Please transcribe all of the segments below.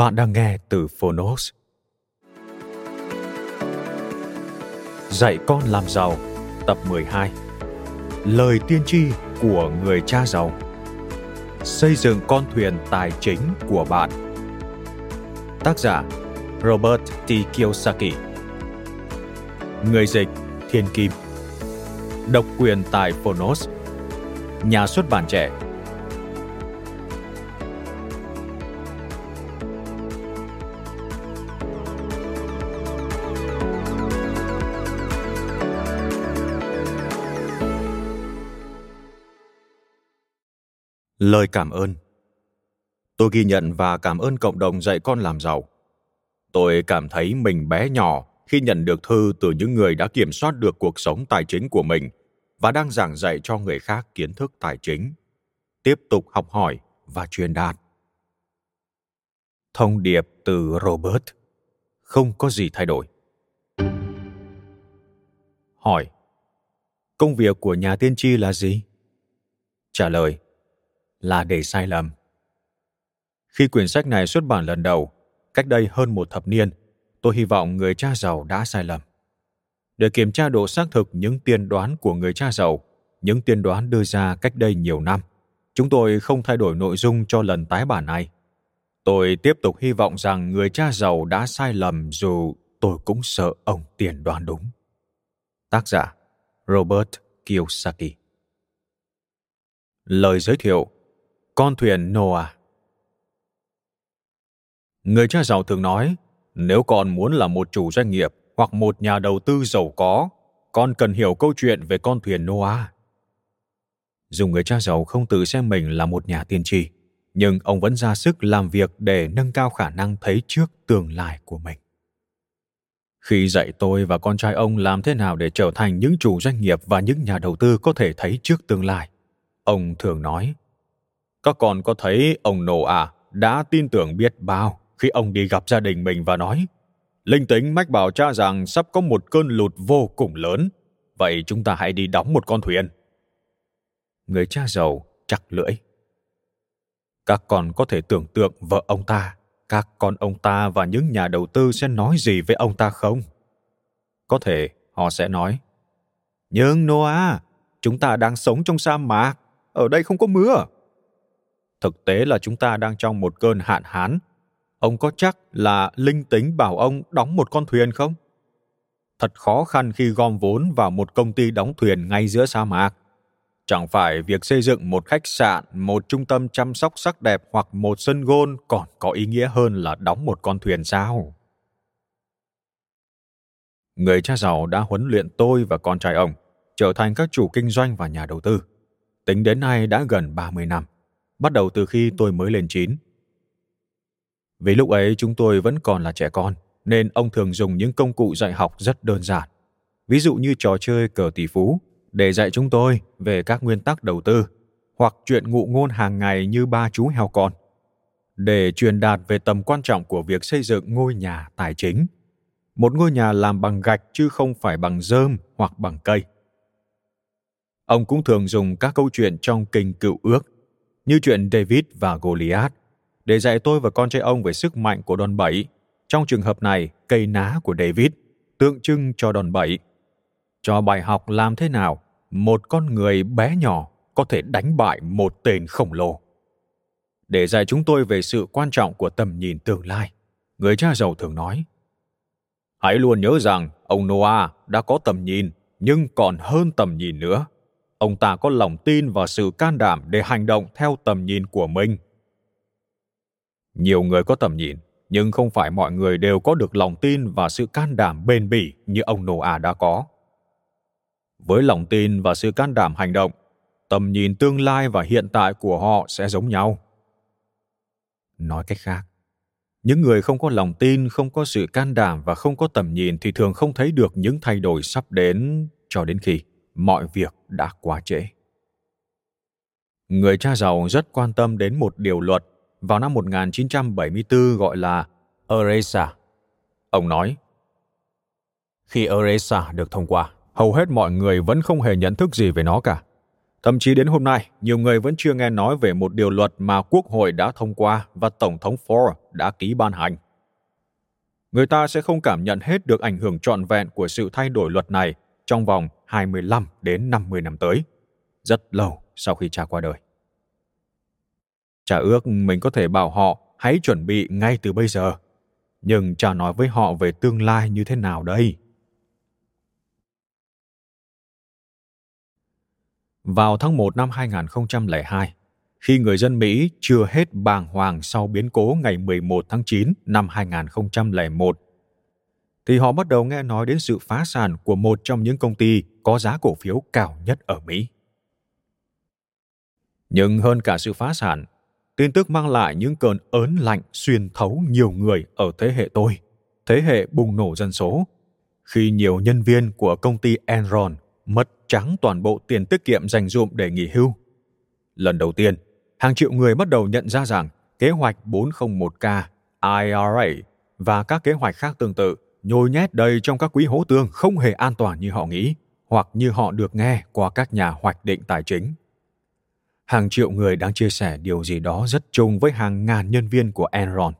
Bạn đang nghe từ Phonos. Dạy con làm giàu, tập 12. Lời tiên tri của người cha giàu. Xây dựng con thuyền tài chính của bạn. Tác giả Robert T. Kiyosaki. Người dịch Thiên Kim. Độc quyền tại Phonos. Nhà xuất bản trẻ Lời cảm ơn Tôi ghi nhận và cảm ơn cộng đồng dạy con làm giàu. Tôi cảm thấy mình bé nhỏ khi nhận được thư từ những người đã kiểm soát được cuộc sống tài chính của mình và đang giảng dạy cho người khác kiến thức tài chính. Tiếp tục học hỏi và truyền đạt. Thông điệp từ Robert Không có gì thay đổi. Hỏi, Công việc của nhà tiên tri là gì? Trả lời là để sai lầm. Khi quyển sách này xuất bản lần đầu, cách đây hơn một thập niên, tôi hy vọng người cha giàu đã sai lầm. Để kiểm tra độ xác thực những tiên đoán của người cha giàu, những tiên đoán đưa ra cách đây nhiều năm, chúng tôi không thay đổi nội dung cho lần tái bản này. Tôi tiếp tục hy vọng rằng người cha giàu đã sai lầm dù tôi cũng sợ ông tiền đoán đúng. Tác giả Robert Kiyosaki Lời giới thiệu con thuyền Noah. Người cha giàu thường nói, nếu con muốn là một chủ doanh nghiệp hoặc một nhà đầu tư giàu có, con cần hiểu câu chuyện về con thuyền Noah. Dù người cha giàu không tự xem mình là một nhà tiên tri, nhưng ông vẫn ra sức làm việc để nâng cao khả năng thấy trước tương lai của mình. Khi dạy tôi và con trai ông làm thế nào để trở thành những chủ doanh nghiệp và những nhà đầu tư có thể thấy trước tương lai, ông thường nói các con có thấy ông Nổ à đã tin tưởng biết bao khi ông đi gặp gia đình mình và nói Linh tính mách bảo cha rằng sắp có một cơn lụt vô cùng lớn, vậy chúng ta hãy đi đóng một con thuyền. Người cha giàu chặt lưỡi. Các con có thể tưởng tượng vợ ông ta, các con ông ta và những nhà đầu tư sẽ nói gì với ông ta không? Có thể họ sẽ nói Nhưng Noah, chúng ta đang sống trong sa mạc, ở đây không có mưa thực tế là chúng ta đang trong một cơn hạn hán. Ông có chắc là linh tính bảo ông đóng một con thuyền không? Thật khó khăn khi gom vốn vào một công ty đóng thuyền ngay giữa sa mạc. Chẳng phải việc xây dựng một khách sạn, một trung tâm chăm sóc sắc đẹp hoặc một sân gôn còn có ý nghĩa hơn là đóng một con thuyền sao? Người cha giàu đã huấn luyện tôi và con trai ông trở thành các chủ kinh doanh và nhà đầu tư. Tính đến nay đã gần 30 năm bắt đầu từ khi tôi mới lên 9. Vì lúc ấy chúng tôi vẫn còn là trẻ con, nên ông thường dùng những công cụ dạy học rất đơn giản. Ví dụ như trò chơi cờ tỷ phú, để dạy chúng tôi về các nguyên tắc đầu tư, hoặc chuyện ngụ ngôn hàng ngày như ba chú heo con, để truyền đạt về tầm quan trọng của việc xây dựng ngôi nhà tài chính. Một ngôi nhà làm bằng gạch chứ không phải bằng dơm hoặc bằng cây. Ông cũng thường dùng các câu chuyện trong kinh cựu ước như chuyện David và Goliath, để dạy tôi và con trai ông về sức mạnh của đòn bẩy. Trong trường hợp này, cây ná của David tượng trưng cho đòn bẩy. cho bài học làm thế nào một con người bé nhỏ có thể đánh bại một tên khổng lồ. Để dạy chúng tôi về sự quan trọng của tầm nhìn tương lai, người cha giàu thường nói, Hãy luôn nhớ rằng ông Noah đã có tầm nhìn, nhưng còn hơn tầm nhìn nữa. Ông ta có lòng tin và sự can đảm để hành động theo tầm nhìn của mình. Nhiều người có tầm nhìn, nhưng không phải mọi người đều có được lòng tin và sự can đảm bền bỉ như ông Noah đã có. Với lòng tin và sự can đảm hành động, tầm nhìn tương lai và hiện tại của họ sẽ giống nhau. Nói cách khác, những người không có lòng tin, không có sự can đảm và không có tầm nhìn thì thường không thấy được những thay đổi sắp đến cho đến khi mọi việc đã quá trễ. Người cha giàu rất quan tâm đến một điều luật vào năm 1974 gọi là ERESA. Ông nói, khi ERESA được thông qua, hầu hết mọi người vẫn không hề nhận thức gì về nó cả. Thậm chí đến hôm nay, nhiều người vẫn chưa nghe nói về một điều luật mà Quốc hội đã thông qua và Tổng thống Ford đã ký ban hành. Người ta sẽ không cảm nhận hết được ảnh hưởng trọn vẹn của sự thay đổi luật này trong vòng 25 đến 50 năm tới, rất lâu sau khi cha qua đời. Cha ước mình có thể bảo họ hãy chuẩn bị ngay từ bây giờ. Nhưng cha nói với họ về tương lai như thế nào đây? Vào tháng 1 năm 2002, khi người dân Mỹ chưa hết bàng hoàng sau biến cố ngày 11 tháng 9 năm 2001, thì họ bắt đầu nghe nói đến sự phá sản của một trong những công ty có giá cổ phiếu cao nhất ở Mỹ. Nhưng hơn cả sự phá sản, tin tức mang lại những cơn ớn lạnh xuyên thấu nhiều người ở thế hệ tôi, thế hệ bùng nổ dân số, khi nhiều nhân viên của công ty Enron mất trắng toàn bộ tiền tiết kiệm dành dụm để nghỉ hưu. Lần đầu tiên, hàng triệu người bắt đầu nhận ra rằng kế hoạch 401k, IRA và các kế hoạch khác tương tự nhồi nhét đầy trong các quỹ hố tương không hề an toàn như họ nghĩ hoặc như họ được nghe qua các nhà hoạch định tài chính. Hàng triệu người đang chia sẻ điều gì đó rất chung với hàng ngàn nhân viên của Enron.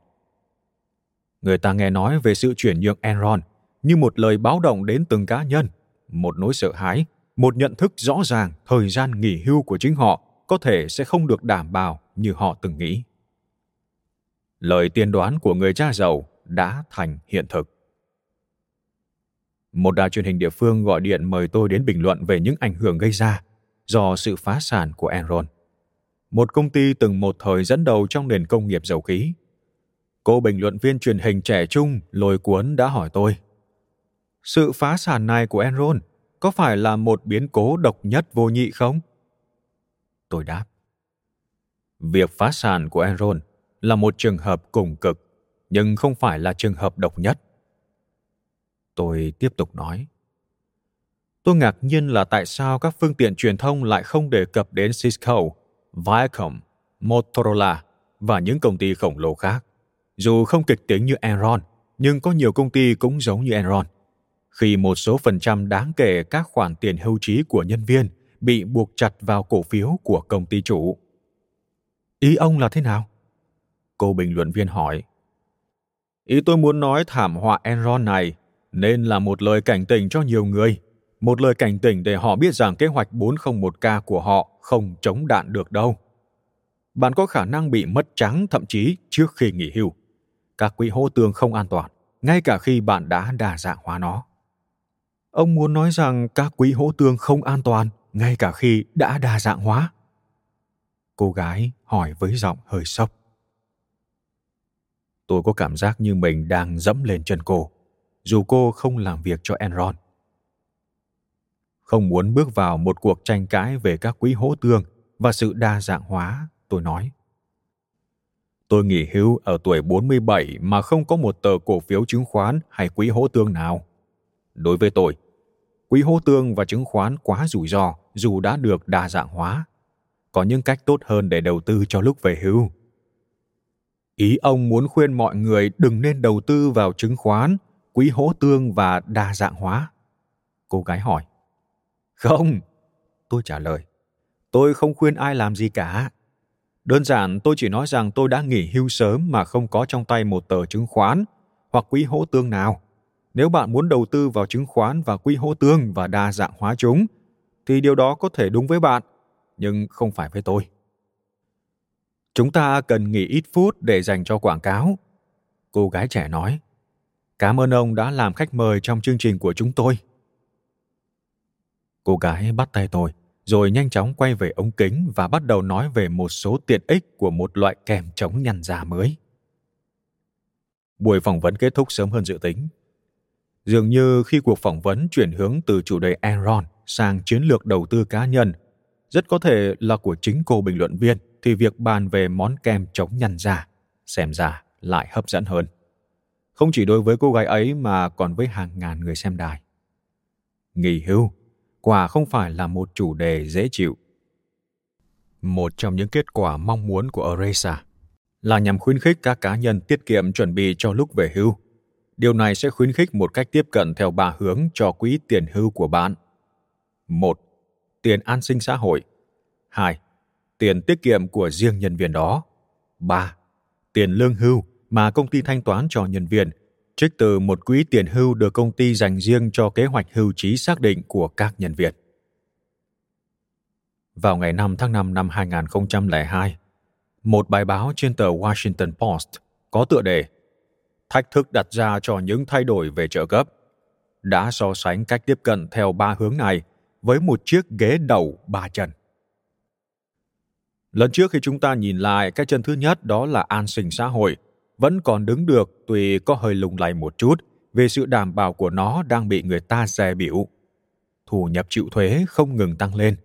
Người ta nghe nói về sự chuyển nhượng Enron như một lời báo động đến từng cá nhân, một nỗi sợ hãi, một nhận thức rõ ràng thời gian nghỉ hưu của chính họ có thể sẽ không được đảm bảo như họ từng nghĩ. Lời tiên đoán của người cha giàu đã thành hiện thực. Một đài truyền hình địa phương gọi điện mời tôi đến bình luận về những ảnh hưởng gây ra do sự phá sản của Enron. Một công ty từng một thời dẫn đầu trong nền công nghiệp dầu khí. Cô bình luận viên truyền hình trẻ trung lôi cuốn đã hỏi tôi. Sự phá sản này của Enron có phải là một biến cố độc nhất vô nhị không? Tôi đáp. Việc phá sản của Enron là một trường hợp cùng cực, nhưng không phải là trường hợp độc nhất Tôi tiếp tục nói. Tôi ngạc nhiên là tại sao các phương tiện truyền thông lại không đề cập đến Cisco, Viacom, Motorola và những công ty khổng lồ khác. Dù không kịch tính như Enron, nhưng có nhiều công ty cũng giống như Enron. Khi một số phần trăm đáng kể các khoản tiền hưu trí của nhân viên bị buộc chặt vào cổ phiếu của công ty chủ. Ý ông là thế nào? Cô bình luận viên hỏi. Ý tôi muốn nói thảm họa Enron này nên là một lời cảnh tỉnh cho nhiều người, một lời cảnh tỉnh để họ biết rằng kế hoạch 401k của họ không chống đạn được đâu. Bạn có khả năng bị mất trắng thậm chí trước khi nghỉ hưu. Các quỹ hỗ tương không an toàn, ngay cả khi bạn đã đa dạng hóa nó. Ông muốn nói rằng các quỹ hỗ tương không an toàn ngay cả khi đã đa dạng hóa. Cô gái hỏi với giọng hơi sốc. Tôi có cảm giác như mình đang dẫm lên chân cô dù cô không làm việc cho Enron. Không muốn bước vào một cuộc tranh cãi về các quỹ hỗ tương và sự đa dạng hóa, tôi nói. Tôi nghỉ hưu ở tuổi 47 mà không có một tờ cổ phiếu chứng khoán hay quỹ hỗ tương nào. Đối với tôi, quỹ hỗ tương và chứng khoán quá rủi ro dù đã được đa dạng hóa. Có những cách tốt hơn để đầu tư cho lúc về hưu. Ý ông muốn khuyên mọi người đừng nên đầu tư vào chứng khoán quỹ hỗ tương và đa dạng hóa? Cô gái hỏi. Không, tôi trả lời. Tôi không khuyên ai làm gì cả. Đơn giản tôi chỉ nói rằng tôi đã nghỉ hưu sớm mà không có trong tay một tờ chứng khoán hoặc quỹ hỗ tương nào. nếu bạn muốn đầu tư vào chứng khoán và quỹ hỗ tương và đa dạng hóa chúng, thì điều đó có thể đúng với bạn, nhưng không phải với tôi. Chúng ta cần nghỉ ít phút để dành cho quảng cáo. Cô gái trẻ nói. Cảm ơn ông đã làm khách mời trong chương trình của chúng tôi. Cô gái bắt tay tôi, rồi nhanh chóng quay về ống kính và bắt đầu nói về một số tiện ích của một loại kèm chống nhăn da mới. Buổi phỏng vấn kết thúc sớm hơn dự tính. Dường như khi cuộc phỏng vấn chuyển hướng từ chủ đề Enron sang chiến lược đầu tư cá nhân, rất có thể là của chính cô bình luận viên, thì việc bàn về món kem chống nhăn da, xem ra lại hấp dẫn hơn. Không chỉ đối với cô gái ấy mà còn với hàng ngàn người xem đài. Nghỉ hưu quả không phải là một chủ đề dễ chịu. Một trong những kết quả mong muốn của eresa là nhằm khuyến khích các cá nhân tiết kiệm chuẩn bị cho lúc về hưu. Điều này sẽ khuyến khích một cách tiếp cận theo ba hướng cho quỹ tiền hưu của bạn. Một, Tiền an sinh xã hội. Hai, Tiền tiết kiệm của riêng nhân viên đó. Ba, Tiền lương hưu mà công ty thanh toán cho nhân viên trích từ một quỹ tiền hưu được công ty dành riêng cho kế hoạch hưu trí xác định của các nhân viên. Vào ngày 5 tháng 5 năm 2002, một bài báo trên tờ Washington Post có tựa đề Thách thức đặt ra cho những thay đổi về trợ cấp đã so sánh cách tiếp cận theo ba hướng này với một chiếc ghế đầu ba chân. Lần trước khi chúng ta nhìn lại, cái chân thứ nhất đó là an sinh xã hội – vẫn còn đứng được tuy có hơi lung lay một chút về sự đảm bảo của nó đang bị người ta dè biểu. Thu nhập chịu thuế không ngừng tăng lên,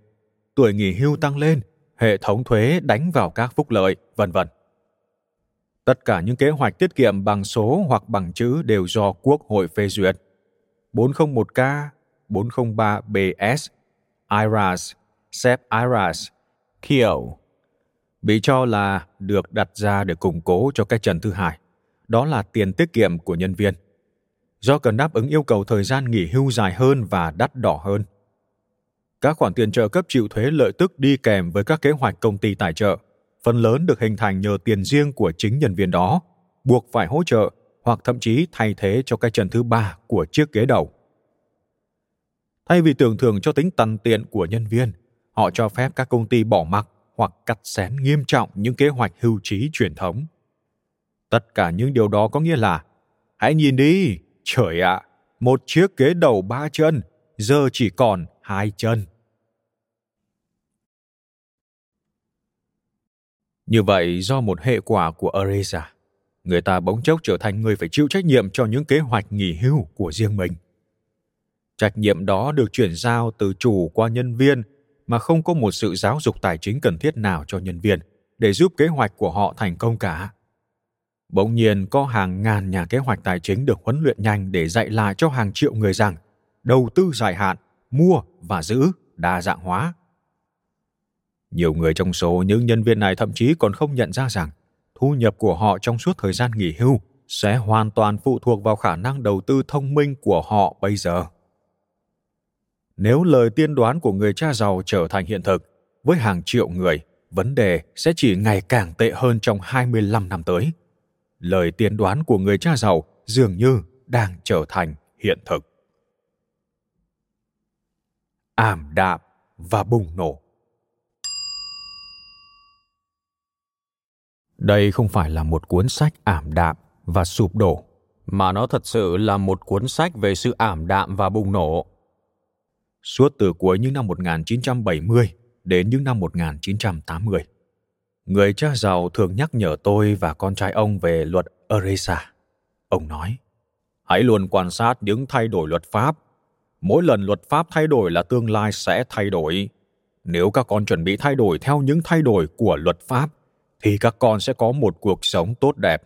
tuổi nghỉ hưu tăng lên, hệ thống thuế đánh vào các phúc lợi, vân vân. Tất cả những kế hoạch tiết kiệm bằng số hoặc bằng chữ đều do Quốc hội phê duyệt. 401k, 403bs, IRAS, SEP IRAS, KIO, bị cho là được đặt ra để củng cố cho cái trần thứ hai, đó là tiền tiết kiệm của nhân viên. Do cần đáp ứng yêu cầu thời gian nghỉ hưu dài hơn và đắt đỏ hơn. Các khoản tiền trợ cấp chịu thuế lợi tức đi kèm với các kế hoạch công ty tài trợ, phần lớn được hình thành nhờ tiền riêng của chính nhân viên đó, buộc phải hỗ trợ hoặc thậm chí thay thế cho cái trần thứ ba của chiếc ghế đầu. Thay vì tưởng thưởng cho tính tằn tiện của nhân viên, họ cho phép các công ty bỏ mặc hoặc cắt xén nghiêm trọng những kế hoạch hưu trí truyền thống. Tất cả những điều đó có nghĩa là hãy nhìn đi, trời ạ, à, một chiếc ghế đầu ba chân giờ chỉ còn hai chân. Như vậy, do một hệ quả của Aresa, người ta bỗng chốc trở thành người phải chịu trách nhiệm cho những kế hoạch nghỉ hưu của riêng mình. Trách nhiệm đó được chuyển giao từ chủ qua nhân viên mà không có một sự giáo dục tài chính cần thiết nào cho nhân viên để giúp kế hoạch của họ thành công cả. Bỗng nhiên có hàng ngàn nhà kế hoạch tài chính được huấn luyện nhanh để dạy lại cho hàng triệu người rằng đầu tư dài hạn, mua và giữ đa dạng hóa. Nhiều người trong số những nhân viên này thậm chí còn không nhận ra rằng thu nhập của họ trong suốt thời gian nghỉ hưu sẽ hoàn toàn phụ thuộc vào khả năng đầu tư thông minh của họ bây giờ. Nếu lời tiên đoán của người cha giàu trở thành hiện thực, với hàng triệu người, vấn đề sẽ chỉ ngày càng tệ hơn trong 25 năm tới. Lời tiên đoán của người cha giàu dường như đang trở thành hiện thực. Ảm đạm và bùng nổ. Đây không phải là một cuốn sách ảm đạm và sụp đổ, mà nó thật sự là một cuốn sách về sự ảm đạm và bùng nổ suốt từ cuối những năm 1970 đến những năm 1980. Người cha giàu thường nhắc nhở tôi và con trai ông về luật Eresa. Ông nói, hãy luôn quan sát những thay đổi luật pháp. Mỗi lần luật pháp thay đổi là tương lai sẽ thay đổi. Nếu các con chuẩn bị thay đổi theo những thay đổi của luật pháp, thì các con sẽ có một cuộc sống tốt đẹp.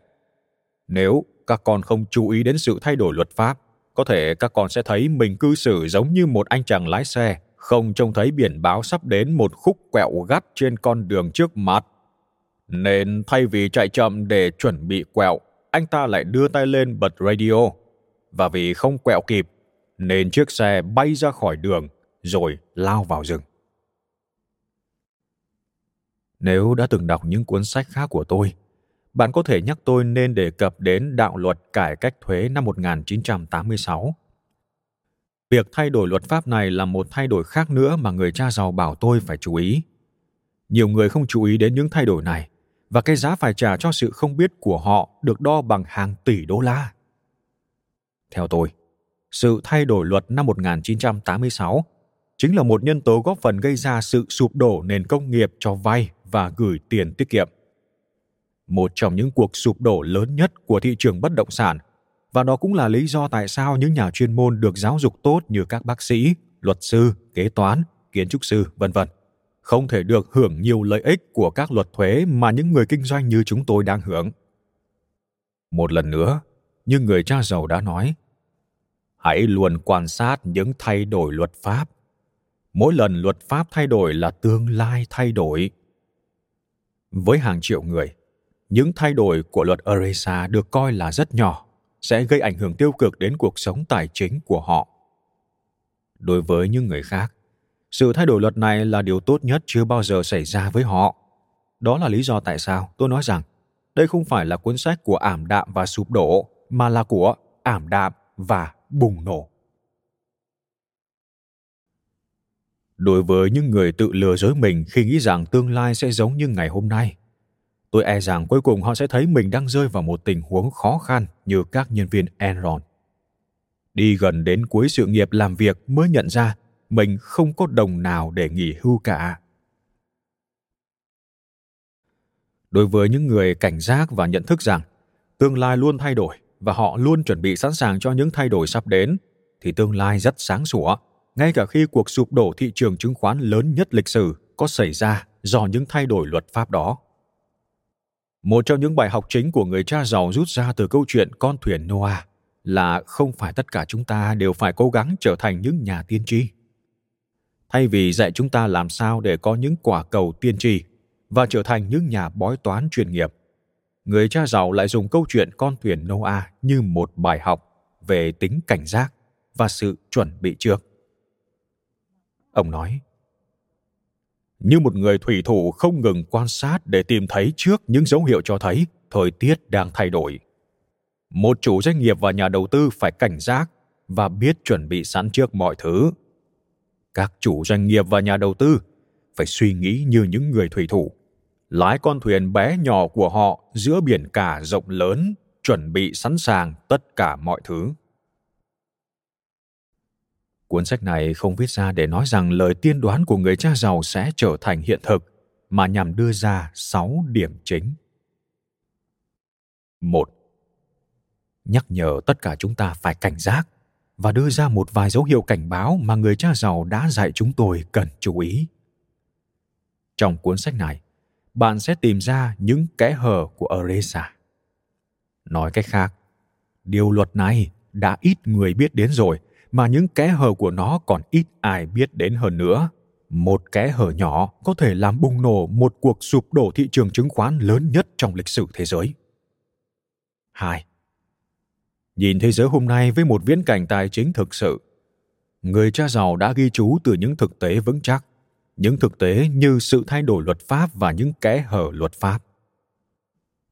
Nếu các con không chú ý đến sự thay đổi luật pháp, có thể các con sẽ thấy mình cư xử giống như một anh chàng lái xe, không trông thấy biển báo sắp đến một khúc quẹo gắt trên con đường trước mặt. Nên thay vì chạy chậm để chuẩn bị quẹo, anh ta lại đưa tay lên bật radio. Và vì không quẹo kịp, nên chiếc xe bay ra khỏi đường rồi lao vào rừng. Nếu đã từng đọc những cuốn sách khác của tôi, bạn có thể nhắc tôi nên đề cập đến đạo luật cải cách thuế năm 1986. Việc thay đổi luật pháp này là một thay đổi khác nữa mà người cha giàu bảo tôi phải chú ý. Nhiều người không chú ý đến những thay đổi này và cái giá phải trả cho sự không biết của họ được đo bằng hàng tỷ đô la. Theo tôi, sự thay đổi luật năm 1986 chính là một nhân tố góp phần gây ra sự sụp đổ nền công nghiệp cho vay và gửi tiền tiết kiệm. Một trong những cuộc sụp đổ lớn nhất của thị trường bất động sản và đó cũng là lý do tại sao những nhà chuyên môn được giáo dục tốt như các bác sĩ, luật sư, kế toán, kiến trúc sư, vân vân không thể được hưởng nhiều lợi ích của các luật thuế mà những người kinh doanh như chúng tôi đang hưởng. Một lần nữa, như người cha giàu đã nói, hãy luôn quan sát những thay đổi luật pháp. Mỗi lần luật pháp thay đổi là tương lai thay đổi. Với hàng triệu người, những thay đổi của luật ERESA được coi là rất nhỏ, sẽ gây ảnh hưởng tiêu cực đến cuộc sống tài chính của họ. Đối với những người khác, sự thay đổi luật này là điều tốt nhất chưa bao giờ xảy ra với họ. Đó là lý do tại sao tôi nói rằng đây không phải là cuốn sách của ảm đạm và sụp đổ, mà là của ảm đạm và bùng nổ. Đối với những người tự lừa dối mình khi nghĩ rằng tương lai sẽ giống như ngày hôm nay, tôi e rằng cuối cùng họ sẽ thấy mình đang rơi vào một tình huống khó khăn như các nhân viên Enron. Đi gần đến cuối sự nghiệp làm việc mới nhận ra mình không có đồng nào để nghỉ hưu cả đối với những người cảnh giác và nhận thức rằng tương lai luôn thay đổi và họ luôn chuẩn bị sẵn sàng cho những thay đổi sắp đến, thì tương lai rất sáng sủa, ngay cả khi cuộc sụp đổ thị trường chứng khoán lớn nhất lịch sử có xảy ra do những thay đổi luật pháp đó một trong những bài học chính của người cha giàu rút ra từ câu chuyện con thuyền Noah là không phải tất cả chúng ta đều phải cố gắng trở thành những nhà tiên tri thay vì dạy chúng ta làm sao để có những quả cầu tiên tri và trở thành những nhà bói toán chuyên nghiệp người cha giàu lại dùng câu chuyện con thuyền Noah như một bài học về tính cảnh giác và sự chuẩn bị trước. Ông nói, như một người thủy thủ không ngừng quan sát để tìm thấy trước những dấu hiệu cho thấy thời tiết đang thay đổi. Một chủ doanh nghiệp và nhà đầu tư phải cảnh giác và biết chuẩn bị sẵn trước mọi thứ các chủ doanh nghiệp và nhà đầu tư phải suy nghĩ như những người thủy thủ, lái con thuyền bé nhỏ của họ giữa biển cả rộng lớn, chuẩn bị sẵn sàng tất cả mọi thứ cuốn sách này không viết ra để nói rằng lời tiên đoán của người cha giàu sẽ trở thành hiện thực mà nhằm đưa ra sáu điểm chính một nhắc nhở tất cả chúng ta phải cảnh giác và đưa ra một vài dấu hiệu cảnh báo mà người cha giàu đã dạy chúng tôi cần chú ý. Trong cuốn sách này, bạn sẽ tìm ra những kẽ hở của Oresa. Nói cách khác, điều luật này đã ít người biết đến rồi, mà những kẽ hở của nó còn ít ai biết đến hơn nữa. Một kẽ hở nhỏ có thể làm bùng nổ một cuộc sụp đổ thị trường chứng khoán lớn nhất trong lịch sử thế giới. 2 nhìn thế giới hôm nay với một viễn cảnh tài chính thực sự người cha giàu đã ghi chú từ những thực tế vững chắc, những thực tế như sự thay đổi luật pháp và những kẽ hở luật pháp.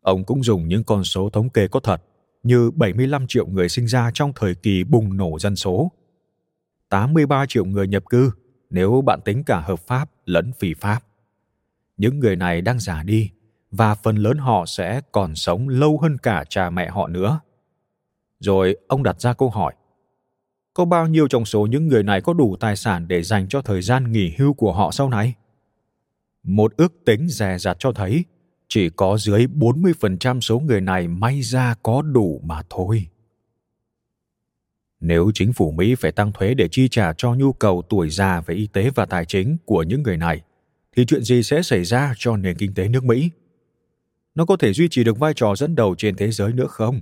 Ông cũng dùng những con số thống kê có thật như 75 triệu người sinh ra trong thời kỳ bùng nổ dân số, 83 triệu người nhập cư nếu bạn tính cả hợp pháp lẫn phi pháp. Những người này đang già đi và phần lớn họ sẽ còn sống lâu hơn cả cha mẹ họ nữa. Rồi ông đặt ra câu hỏi. Có bao nhiêu trong số những người này có đủ tài sản để dành cho thời gian nghỉ hưu của họ sau này? Một ước tính dè dặt cho thấy chỉ có dưới 40% số người này may ra có đủ mà thôi. Nếu chính phủ Mỹ phải tăng thuế để chi trả cho nhu cầu tuổi già về y tế và tài chính của những người này, thì chuyện gì sẽ xảy ra cho nền kinh tế nước Mỹ? Nó có thể duy trì được vai trò dẫn đầu trên thế giới nữa không?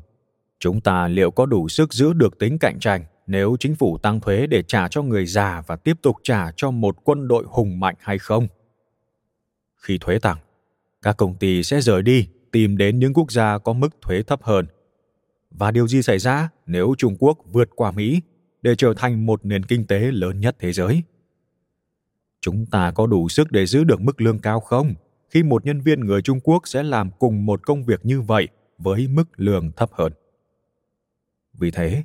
chúng ta liệu có đủ sức giữ được tính cạnh tranh nếu chính phủ tăng thuế để trả cho người già và tiếp tục trả cho một quân đội hùng mạnh hay không khi thuế tăng các công ty sẽ rời đi tìm đến những quốc gia có mức thuế thấp hơn và điều gì xảy ra nếu trung quốc vượt qua mỹ để trở thành một nền kinh tế lớn nhất thế giới chúng ta có đủ sức để giữ được mức lương cao không khi một nhân viên người Trung Quốc sẽ làm cùng một công việc như vậy với mức lương thấp hơn. Vì thế,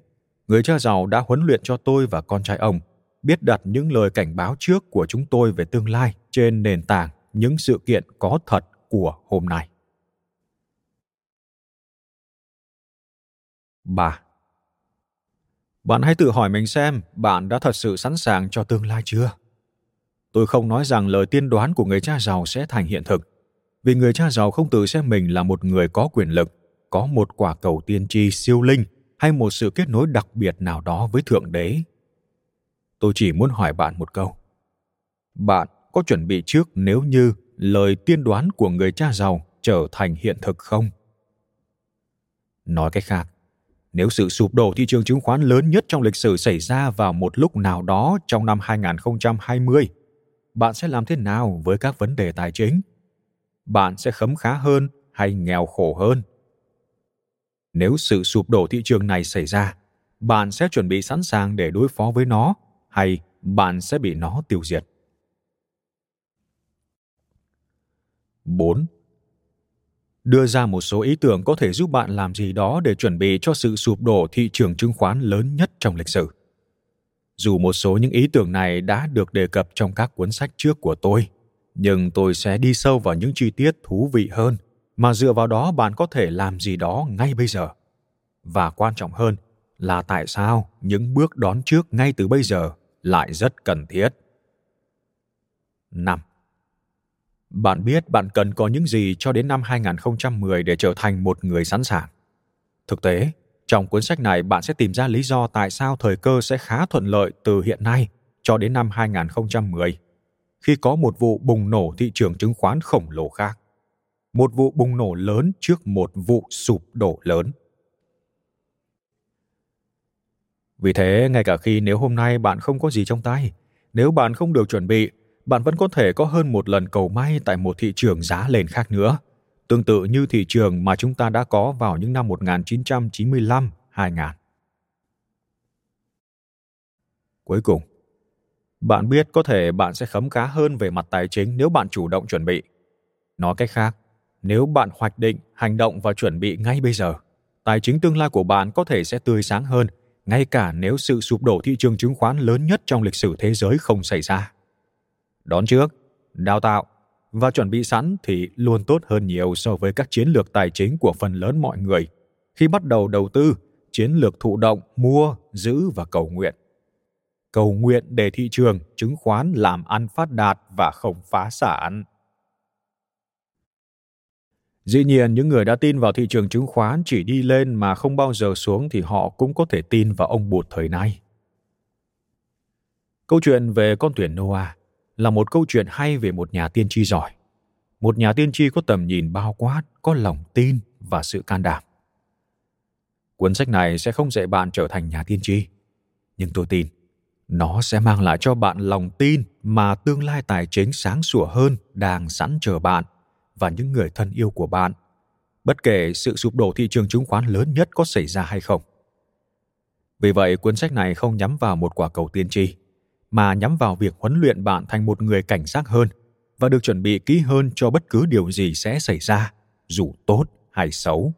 người cha giàu đã huấn luyện cho tôi và con trai ông biết đặt những lời cảnh báo trước của chúng tôi về tương lai trên nền tảng những sự kiện có thật của hôm nay. 3. Bạn hãy tự hỏi mình xem bạn đã thật sự sẵn sàng cho tương lai chưa? Tôi không nói rằng lời tiên đoán của người cha giàu sẽ thành hiện thực, vì người cha giàu không tự xem mình là một người có quyền lực, có một quả cầu tiên tri siêu linh hay một sự kết nối đặc biệt nào đó với Thượng Đế. Tôi chỉ muốn hỏi bạn một câu. Bạn có chuẩn bị trước nếu như lời tiên đoán của người cha giàu trở thành hiện thực không? Nói cách khác, nếu sự sụp đổ thị trường chứng khoán lớn nhất trong lịch sử xảy ra vào một lúc nào đó trong năm 2020, bạn sẽ làm thế nào với các vấn đề tài chính? Bạn sẽ khấm khá hơn hay nghèo khổ hơn? Nếu sự sụp đổ thị trường này xảy ra, bạn sẽ chuẩn bị sẵn sàng để đối phó với nó hay bạn sẽ bị nó tiêu diệt? 4 đưa ra một số ý tưởng có thể giúp bạn làm gì đó để chuẩn bị cho sự sụp đổ thị trường chứng khoán lớn nhất trong lịch sử. Dù một số những ý tưởng này đã được đề cập trong các cuốn sách trước của tôi, nhưng tôi sẽ đi sâu vào những chi tiết thú vị hơn mà dựa vào đó bạn có thể làm gì đó ngay bây giờ. Và quan trọng hơn là tại sao những bước đón trước ngay từ bây giờ lại rất cần thiết. 5 bạn biết bạn cần có những gì cho đến năm 2010 để trở thành một người sẵn sàng. Thực tế, trong cuốn sách này bạn sẽ tìm ra lý do tại sao thời cơ sẽ khá thuận lợi từ hiện nay cho đến năm 2010, khi có một vụ bùng nổ thị trường chứng khoán khổng lồ khác. Một vụ bùng nổ lớn trước một vụ sụp đổ lớn. Vì thế, ngay cả khi nếu hôm nay bạn không có gì trong tay, nếu bạn không được chuẩn bị bạn vẫn có thể có hơn một lần cầu may tại một thị trường giá lên khác nữa, tương tự như thị trường mà chúng ta đã có vào những năm 1995-2000. Cuối cùng, bạn biết có thể bạn sẽ khấm khá hơn về mặt tài chính nếu bạn chủ động chuẩn bị. Nói cách khác, nếu bạn hoạch định, hành động và chuẩn bị ngay bây giờ, tài chính tương lai của bạn có thể sẽ tươi sáng hơn, ngay cả nếu sự sụp đổ thị trường chứng khoán lớn nhất trong lịch sử thế giới không xảy ra đón trước, đào tạo và chuẩn bị sẵn thì luôn tốt hơn nhiều so với các chiến lược tài chính của phần lớn mọi người. Khi bắt đầu đầu tư chiến lược thụ động mua giữ và cầu nguyện. Cầu nguyện để thị trường chứng khoán làm ăn phát đạt và không phá sản. Dĩ nhiên những người đã tin vào thị trường chứng khoán chỉ đi lên mà không bao giờ xuống thì họ cũng có thể tin vào ông bụt thời nay. Câu chuyện về con thuyền noah là một câu chuyện hay về một nhà tiên tri giỏi. Một nhà tiên tri có tầm nhìn bao quát, có lòng tin và sự can đảm. Cuốn sách này sẽ không dạy bạn trở thành nhà tiên tri, nhưng tôi tin nó sẽ mang lại cho bạn lòng tin mà tương lai tài chính sáng sủa hơn đang sẵn chờ bạn và những người thân yêu của bạn, bất kể sự sụp đổ thị trường chứng khoán lớn nhất có xảy ra hay không. Vì vậy, cuốn sách này không nhắm vào một quả cầu tiên tri, mà nhắm vào việc huấn luyện bạn thành một người cảnh giác hơn và được chuẩn bị kỹ hơn cho bất cứ điều gì sẽ xảy ra, dù tốt hay xấu.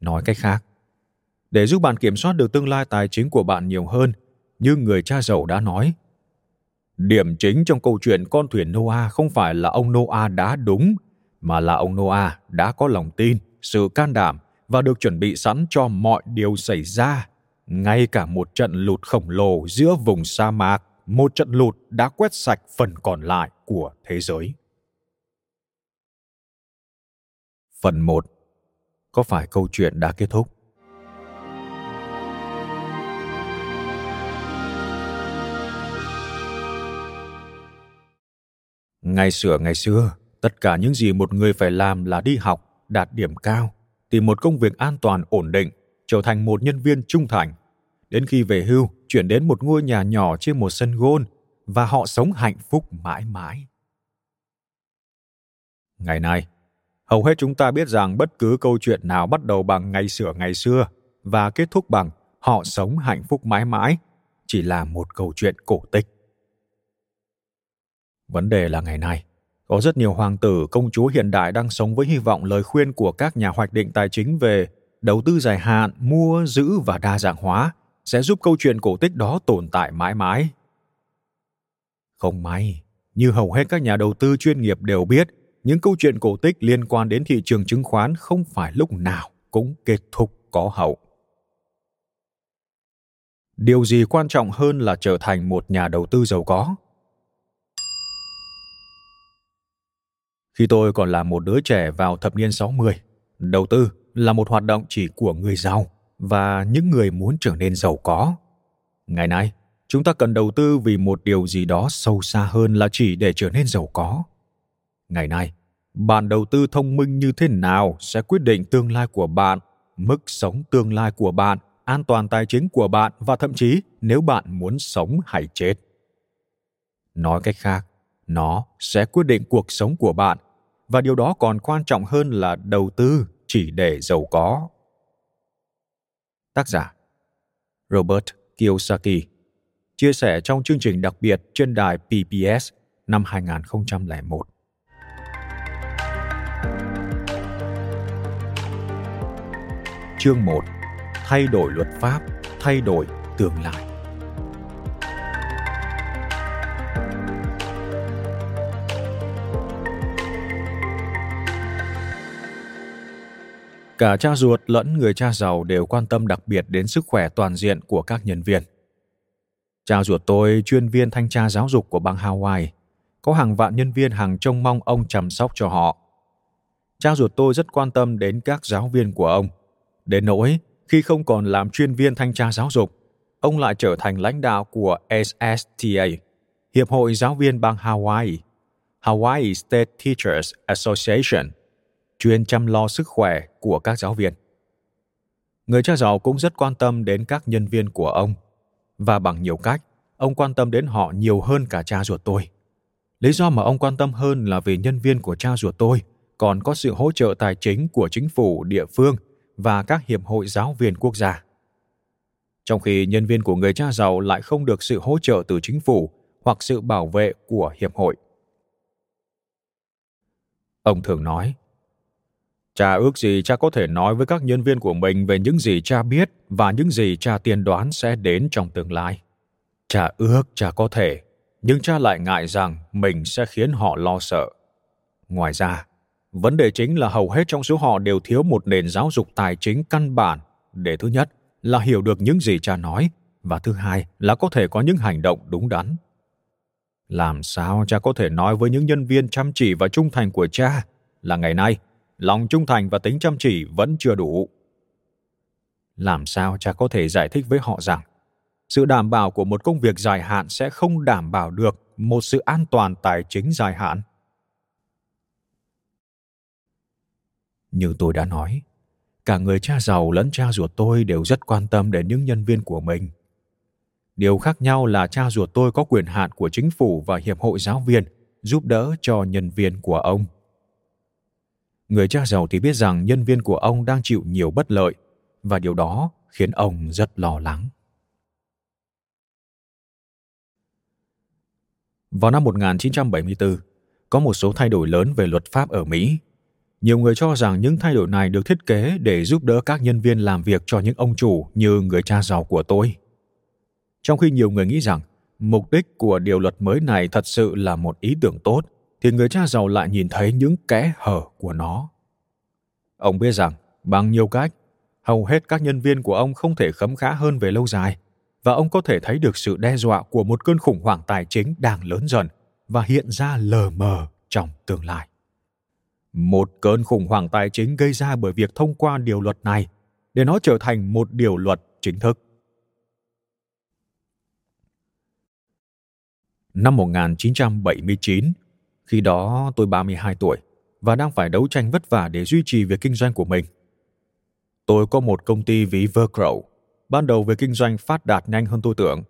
Nói cách khác, để giúp bạn kiểm soát được tương lai tài chính của bạn nhiều hơn, như người cha giàu đã nói, điểm chính trong câu chuyện con thuyền Noah không phải là ông Noah đã đúng, mà là ông Noah đã có lòng tin, sự can đảm và được chuẩn bị sẵn cho mọi điều xảy ra ngay cả một trận lụt khổng lồ giữa vùng sa mạc, một trận lụt đã quét sạch phần còn lại của thế giới. Phần 1. Có phải câu chuyện đã kết thúc? Ngày xưa ngày xưa, tất cả những gì một người phải làm là đi học, đạt điểm cao, tìm một công việc an toàn ổn định, trở thành một nhân viên trung thành, Đến khi về hưu, chuyển đến một ngôi nhà nhỏ trên một sân gôn và họ sống hạnh phúc mãi mãi. Ngày nay, hầu hết chúng ta biết rằng bất cứ câu chuyện nào bắt đầu bằng ngày sửa ngày xưa và kết thúc bằng họ sống hạnh phúc mãi mãi chỉ là một câu chuyện cổ tích. Vấn đề là ngày nay, Có rất nhiều hoàng tử, công chúa hiện đại đang sống với hy vọng lời khuyên của các nhà hoạch định tài chính về đầu tư dài hạn, mua, giữ và đa dạng hóa sẽ giúp câu chuyện cổ tích đó tồn tại mãi mãi. Không may, như hầu hết các nhà đầu tư chuyên nghiệp đều biết, những câu chuyện cổ tích liên quan đến thị trường chứng khoán không phải lúc nào cũng kết thúc có hậu. Điều gì quan trọng hơn là trở thành một nhà đầu tư giàu có? Khi tôi còn là một đứa trẻ vào thập niên 60, đầu tư là một hoạt động chỉ của người giàu và những người muốn trở nên giàu có. Ngày nay, chúng ta cần đầu tư vì một điều gì đó sâu xa hơn là chỉ để trở nên giàu có. Ngày nay, bạn đầu tư thông minh như thế nào sẽ quyết định tương lai của bạn, mức sống tương lai của bạn, an toàn tài chính của bạn và thậm chí nếu bạn muốn sống hay chết. Nói cách khác, nó sẽ quyết định cuộc sống của bạn và điều đó còn quan trọng hơn là đầu tư chỉ để giàu có. Tác giả Robert Kiyosaki chia sẻ trong chương trình đặc biệt trên đài PBS năm 2001. Chương 1. Thay đổi luật pháp, thay đổi tương lai. Cả cha ruột lẫn người cha giàu đều quan tâm đặc biệt đến sức khỏe toàn diện của các nhân viên. Cha ruột tôi chuyên viên thanh tra giáo dục của bang Hawaii, có hàng vạn nhân viên hàng trông mong ông chăm sóc cho họ. Cha ruột tôi rất quan tâm đến các giáo viên của ông, đến nỗi khi không còn làm chuyên viên thanh tra giáo dục, ông lại trở thành lãnh đạo của SSTA, Hiệp hội Giáo viên bang Hawaii, Hawaii State Teachers Association – chuyên chăm lo sức khỏe của các giáo viên. Người cha giàu cũng rất quan tâm đến các nhân viên của ông và bằng nhiều cách, ông quan tâm đến họ nhiều hơn cả cha ruột tôi. Lý do mà ông quan tâm hơn là vì nhân viên của cha ruột tôi còn có sự hỗ trợ tài chính của chính phủ địa phương và các hiệp hội giáo viên quốc gia. Trong khi nhân viên của người cha giàu lại không được sự hỗ trợ từ chính phủ hoặc sự bảo vệ của hiệp hội. Ông thường nói, Cha ước gì cha có thể nói với các nhân viên của mình về những gì cha biết và những gì cha tiên đoán sẽ đến trong tương lai. Cha ước cha có thể, nhưng cha lại ngại rằng mình sẽ khiến họ lo sợ. Ngoài ra, vấn đề chính là hầu hết trong số họ đều thiếu một nền giáo dục tài chính căn bản để thứ nhất là hiểu được những gì cha nói và thứ hai là có thể có những hành động đúng đắn. Làm sao cha có thể nói với những nhân viên chăm chỉ và trung thành của cha là ngày nay lòng trung thành và tính chăm chỉ vẫn chưa đủ. Làm sao cha có thể giải thích với họ rằng, sự đảm bảo của một công việc dài hạn sẽ không đảm bảo được một sự an toàn tài chính dài hạn? Như tôi đã nói, cả người cha giàu lẫn cha ruột tôi đều rất quan tâm đến những nhân viên của mình. Điều khác nhau là cha ruột tôi có quyền hạn của chính phủ và hiệp hội giáo viên giúp đỡ cho nhân viên của ông người cha giàu thì biết rằng nhân viên của ông đang chịu nhiều bất lợi và điều đó khiến ông rất lo lắng. Vào năm 1974, có một số thay đổi lớn về luật pháp ở Mỹ. Nhiều người cho rằng những thay đổi này được thiết kế để giúp đỡ các nhân viên làm việc cho những ông chủ như người cha giàu của tôi. Trong khi nhiều người nghĩ rằng mục đích của điều luật mới này thật sự là một ý tưởng tốt – thì người cha giàu lại nhìn thấy những kẽ hở của nó. Ông biết rằng, bằng nhiều cách, hầu hết các nhân viên của ông không thể khấm khá hơn về lâu dài, và ông có thể thấy được sự đe dọa của một cơn khủng hoảng tài chính đang lớn dần và hiện ra lờ mờ trong tương lai. Một cơn khủng hoảng tài chính gây ra bởi việc thông qua điều luật này để nó trở thành một điều luật chính thức. Năm 1979, khi đó tôi 32 tuổi và đang phải đấu tranh vất vả để duy trì việc kinh doanh của mình. Tôi có một công ty ví Vercrow. Ban đầu về kinh doanh phát đạt nhanh hơn tôi tưởng.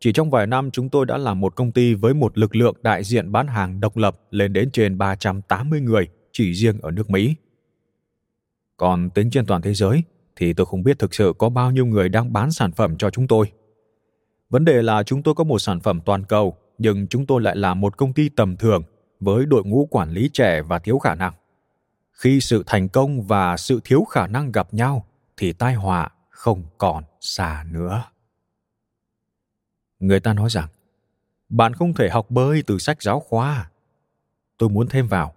Chỉ trong vài năm, chúng tôi đã làm một công ty với một lực lượng đại diện bán hàng độc lập lên đến trên 380 người chỉ riêng ở nước Mỹ. Còn tính trên toàn thế giới thì tôi không biết thực sự có bao nhiêu người đang bán sản phẩm cho chúng tôi. Vấn đề là chúng tôi có một sản phẩm toàn cầu, nhưng chúng tôi lại là một công ty tầm thường với đội ngũ quản lý trẻ và thiếu khả năng. Khi sự thành công và sự thiếu khả năng gặp nhau thì tai họa không còn xa nữa. Người ta nói rằng bạn không thể học bơi từ sách giáo khoa. Tôi muốn thêm vào,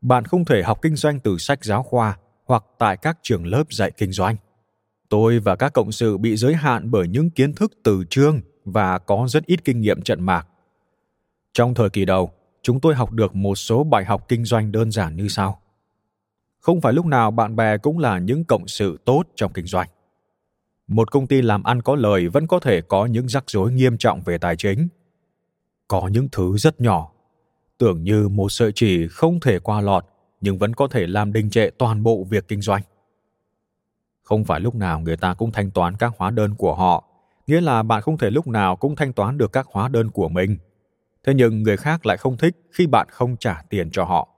bạn không thể học kinh doanh từ sách giáo khoa hoặc tại các trường lớp dạy kinh doanh. Tôi và các cộng sự bị giới hạn bởi những kiến thức từ chương và có rất ít kinh nghiệm trận mạc. Trong thời kỳ đầu, chúng tôi học được một số bài học kinh doanh đơn giản như sau. Không phải lúc nào bạn bè cũng là những cộng sự tốt trong kinh doanh. Một công ty làm ăn có lời vẫn có thể có những rắc rối nghiêm trọng về tài chính. Có những thứ rất nhỏ, tưởng như một sợi chỉ không thể qua lọt nhưng vẫn có thể làm đình trệ toàn bộ việc kinh doanh. Không phải lúc nào người ta cũng thanh toán các hóa đơn của họ, nghĩa là bạn không thể lúc nào cũng thanh toán được các hóa đơn của mình. Thế nhưng người khác lại không thích khi bạn không trả tiền cho họ.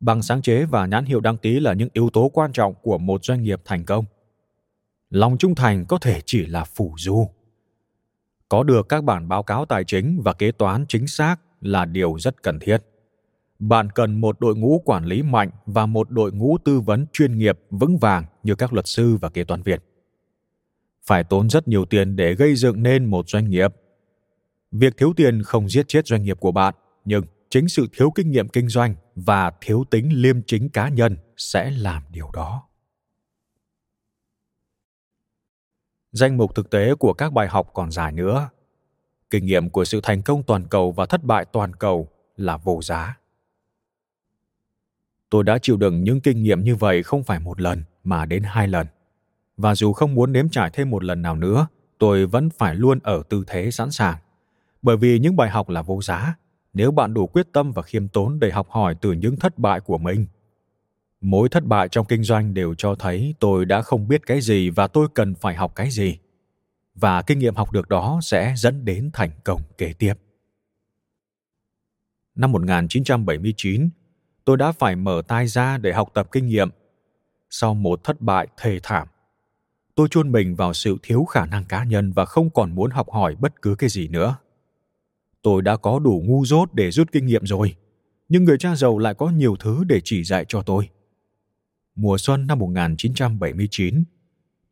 Bằng sáng chế và nhãn hiệu đăng ký là những yếu tố quan trọng của một doanh nghiệp thành công. Lòng trung thành có thể chỉ là phủ du. Có được các bản báo cáo tài chính và kế toán chính xác là điều rất cần thiết bạn cần một đội ngũ quản lý mạnh và một đội ngũ tư vấn chuyên nghiệp vững vàng như các luật sư và kế toán viên phải tốn rất nhiều tiền để gây dựng nên một doanh nghiệp việc thiếu tiền không giết chết doanh nghiệp của bạn, nhưng chính sự thiếu kinh nghiệm kinh doanh và thiếu tính liêm chính cá nhân sẽ làm điều đó. Danh mục thực tế của các bài học còn dài nữa. Kinh nghiệm của sự thành công toàn cầu và thất bại toàn cầu là vô giá. Tôi đã chịu đựng những kinh nghiệm như vậy không phải một lần, mà đến hai lần. Và dù không muốn nếm trải thêm một lần nào nữa, tôi vẫn phải luôn ở tư thế sẵn sàng bởi vì những bài học là vô giá nếu bạn đủ quyết tâm và khiêm tốn để học hỏi từ những thất bại của mình mỗi thất bại trong kinh doanh đều cho thấy tôi đã không biết cái gì và tôi cần phải học cái gì và kinh nghiệm học được đó sẽ dẫn đến thành công kế tiếp. Năm 1979, tôi đã phải mở tai ra để học tập kinh nghiệm. Sau một thất bại thê thảm, tôi chôn mình vào sự thiếu khả năng cá nhân và không còn muốn học hỏi bất cứ cái gì nữa. Tôi đã có đủ ngu dốt để rút kinh nghiệm rồi, nhưng người cha giàu lại có nhiều thứ để chỉ dạy cho tôi. Mùa xuân năm 1979,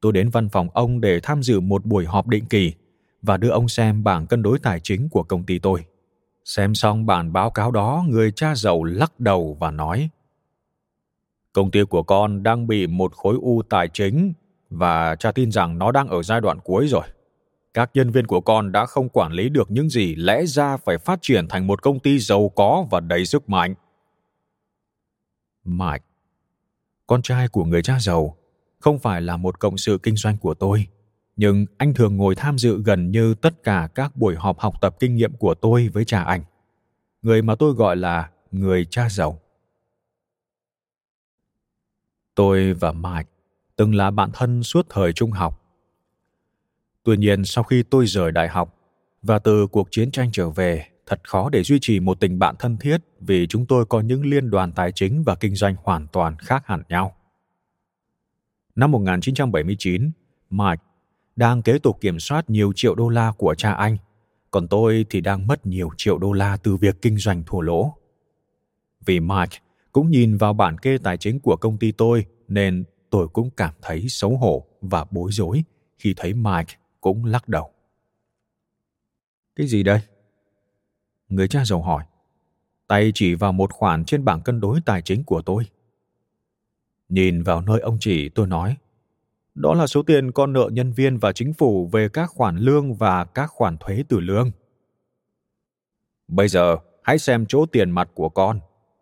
tôi đến văn phòng ông để tham dự một buổi họp định kỳ và đưa ông xem bảng cân đối tài chính của công ty tôi. Xem xong bản báo cáo đó, người cha giàu lắc đầu và nói Công ty của con đang bị một khối u tài chính và cha tin rằng nó đang ở giai đoạn cuối rồi. Các nhân viên của con đã không quản lý được những gì lẽ ra phải phát triển thành một công ty giàu có và đầy sức mạnh. Mike, con trai của người cha giàu, không phải là một cộng sự kinh doanh của tôi nhưng anh thường ngồi tham dự gần như tất cả các buổi họp học tập kinh nghiệm của tôi với cha anh người mà tôi gọi là người cha giàu tôi và mike từng là bạn thân suốt thời trung học tuy nhiên sau khi tôi rời đại học và từ cuộc chiến tranh trở về thật khó để duy trì một tình bạn thân thiết vì chúng tôi có những liên đoàn tài chính và kinh doanh hoàn toàn khác hẳn nhau. Năm 1979, Mike đang kế tục kiểm soát nhiều triệu đô la của cha anh, còn tôi thì đang mất nhiều triệu đô la từ việc kinh doanh thua lỗ. Vì Mike cũng nhìn vào bản kê tài chính của công ty tôi nên tôi cũng cảm thấy xấu hổ và bối rối khi thấy Mike cũng lắc đầu. Cái gì đây? Người cha giàu hỏi. Tay chỉ vào một khoản trên bảng cân đối tài chính của tôi. Nhìn vào nơi ông chỉ tôi nói đó là số tiền con nợ nhân viên và chính phủ về các khoản lương và các khoản thuế từ lương. Bây giờ, hãy xem chỗ tiền mặt của con.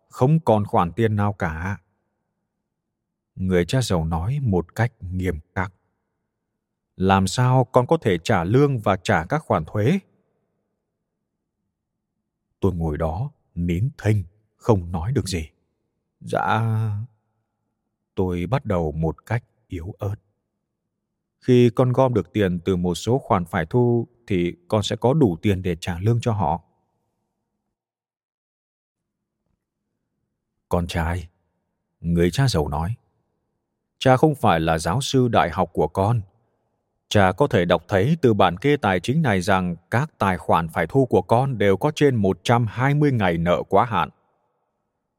Không còn khoản tiền nào cả. Người cha giàu nói một cách nghiêm khắc. Làm sao con có thể trả lương và trả các khoản thuế? Tôi ngồi đó, nín thinh, không nói được gì. Dạ... Tôi bắt đầu một cách yếu ớt khi con gom được tiền từ một số khoản phải thu thì con sẽ có đủ tiền để trả lương cho họ con trai người cha giàu nói cha không phải là giáo sư đại học của con Cha có thể đọc thấy từ bản kê tài chính này rằng các tài khoản phải thu của con đều có trên 120 ngày nợ quá hạn.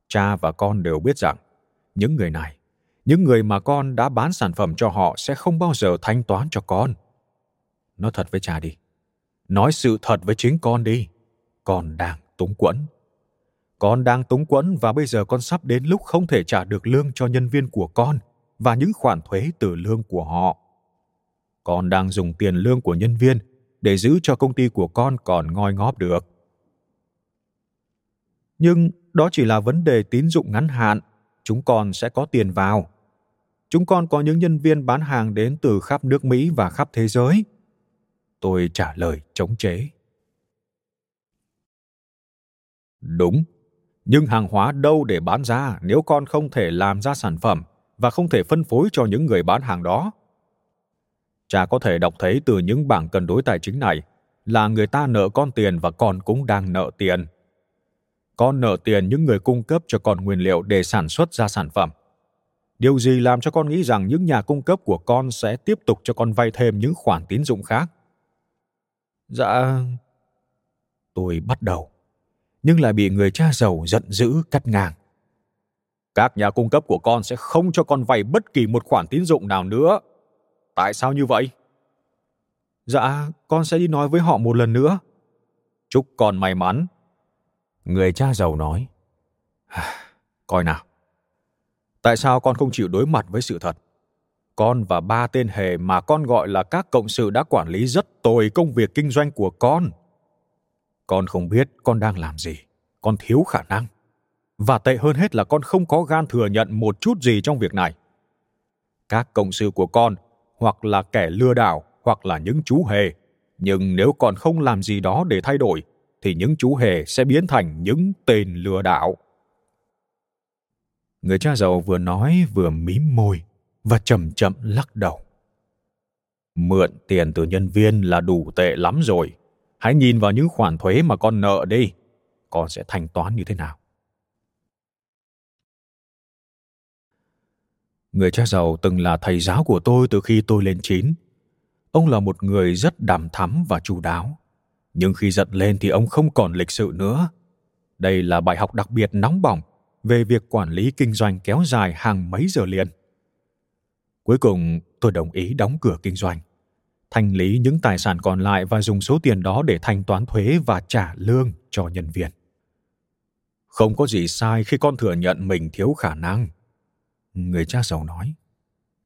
Cha và con đều biết rằng những người này, những người mà con đã bán sản phẩm cho họ sẽ không bao giờ thanh toán cho con. Nói thật với cha đi. Nói sự thật với chính con đi. Con đang túng quẫn. Con đang túng quẫn và bây giờ con sắp đến lúc không thể trả được lương cho nhân viên của con và những khoản thuế từ lương của họ con đang dùng tiền lương của nhân viên để giữ cho công ty của con còn ngoi ngóp được. Nhưng đó chỉ là vấn đề tín dụng ngắn hạn, chúng con sẽ có tiền vào. Chúng con có những nhân viên bán hàng đến từ khắp nước mỹ và khắp thế giới. Tôi trả lời chống chế đúng, nhưng hàng hóa đâu để bán ra nếu con không thể làm ra sản phẩm và không thể phân phối cho những người bán hàng đó? Cha có thể đọc thấy từ những bảng cân đối tài chính này là người ta nợ con tiền và con cũng đang nợ tiền. Con nợ tiền những người cung cấp cho con nguyên liệu để sản xuất ra sản phẩm. Điều gì làm cho con nghĩ rằng những nhà cung cấp của con sẽ tiếp tục cho con vay thêm những khoản tín dụng khác? Dạ. Tôi bắt đầu nhưng lại bị người cha giàu giận dữ cắt ngang. Các nhà cung cấp của con sẽ không cho con vay bất kỳ một khoản tín dụng nào nữa Tại sao như vậy? Dạ, con sẽ đi nói với họ một lần nữa. Chúc con may mắn. Người cha giàu nói. Coi nào. Tại sao con không chịu đối mặt với sự thật? Con và ba tên hề mà con gọi là các cộng sự đã quản lý rất tồi công việc kinh doanh của con. Con không biết con đang làm gì. Con thiếu khả năng. Và tệ hơn hết là con không có gan thừa nhận một chút gì trong việc này. Các cộng sự của con hoặc là kẻ lừa đảo, hoặc là những chú hề. Nhưng nếu còn không làm gì đó để thay đổi, thì những chú hề sẽ biến thành những tên lừa đảo. Người cha giàu vừa nói vừa mím môi và chậm chậm lắc đầu. Mượn tiền từ nhân viên là đủ tệ lắm rồi. Hãy nhìn vào những khoản thuế mà con nợ đi. Con sẽ thanh toán như thế nào? Người cha giàu từng là thầy giáo của tôi từ khi tôi lên chín. Ông là một người rất đàm thắm và chu đáo. Nhưng khi giận lên thì ông không còn lịch sự nữa. Đây là bài học đặc biệt nóng bỏng về việc quản lý kinh doanh kéo dài hàng mấy giờ liền. Cuối cùng, tôi đồng ý đóng cửa kinh doanh, thanh lý những tài sản còn lại và dùng số tiền đó để thanh toán thuế và trả lương cho nhân viên. Không có gì sai khi con thừa nhận mình thiếu khả năng người cha giàu nói,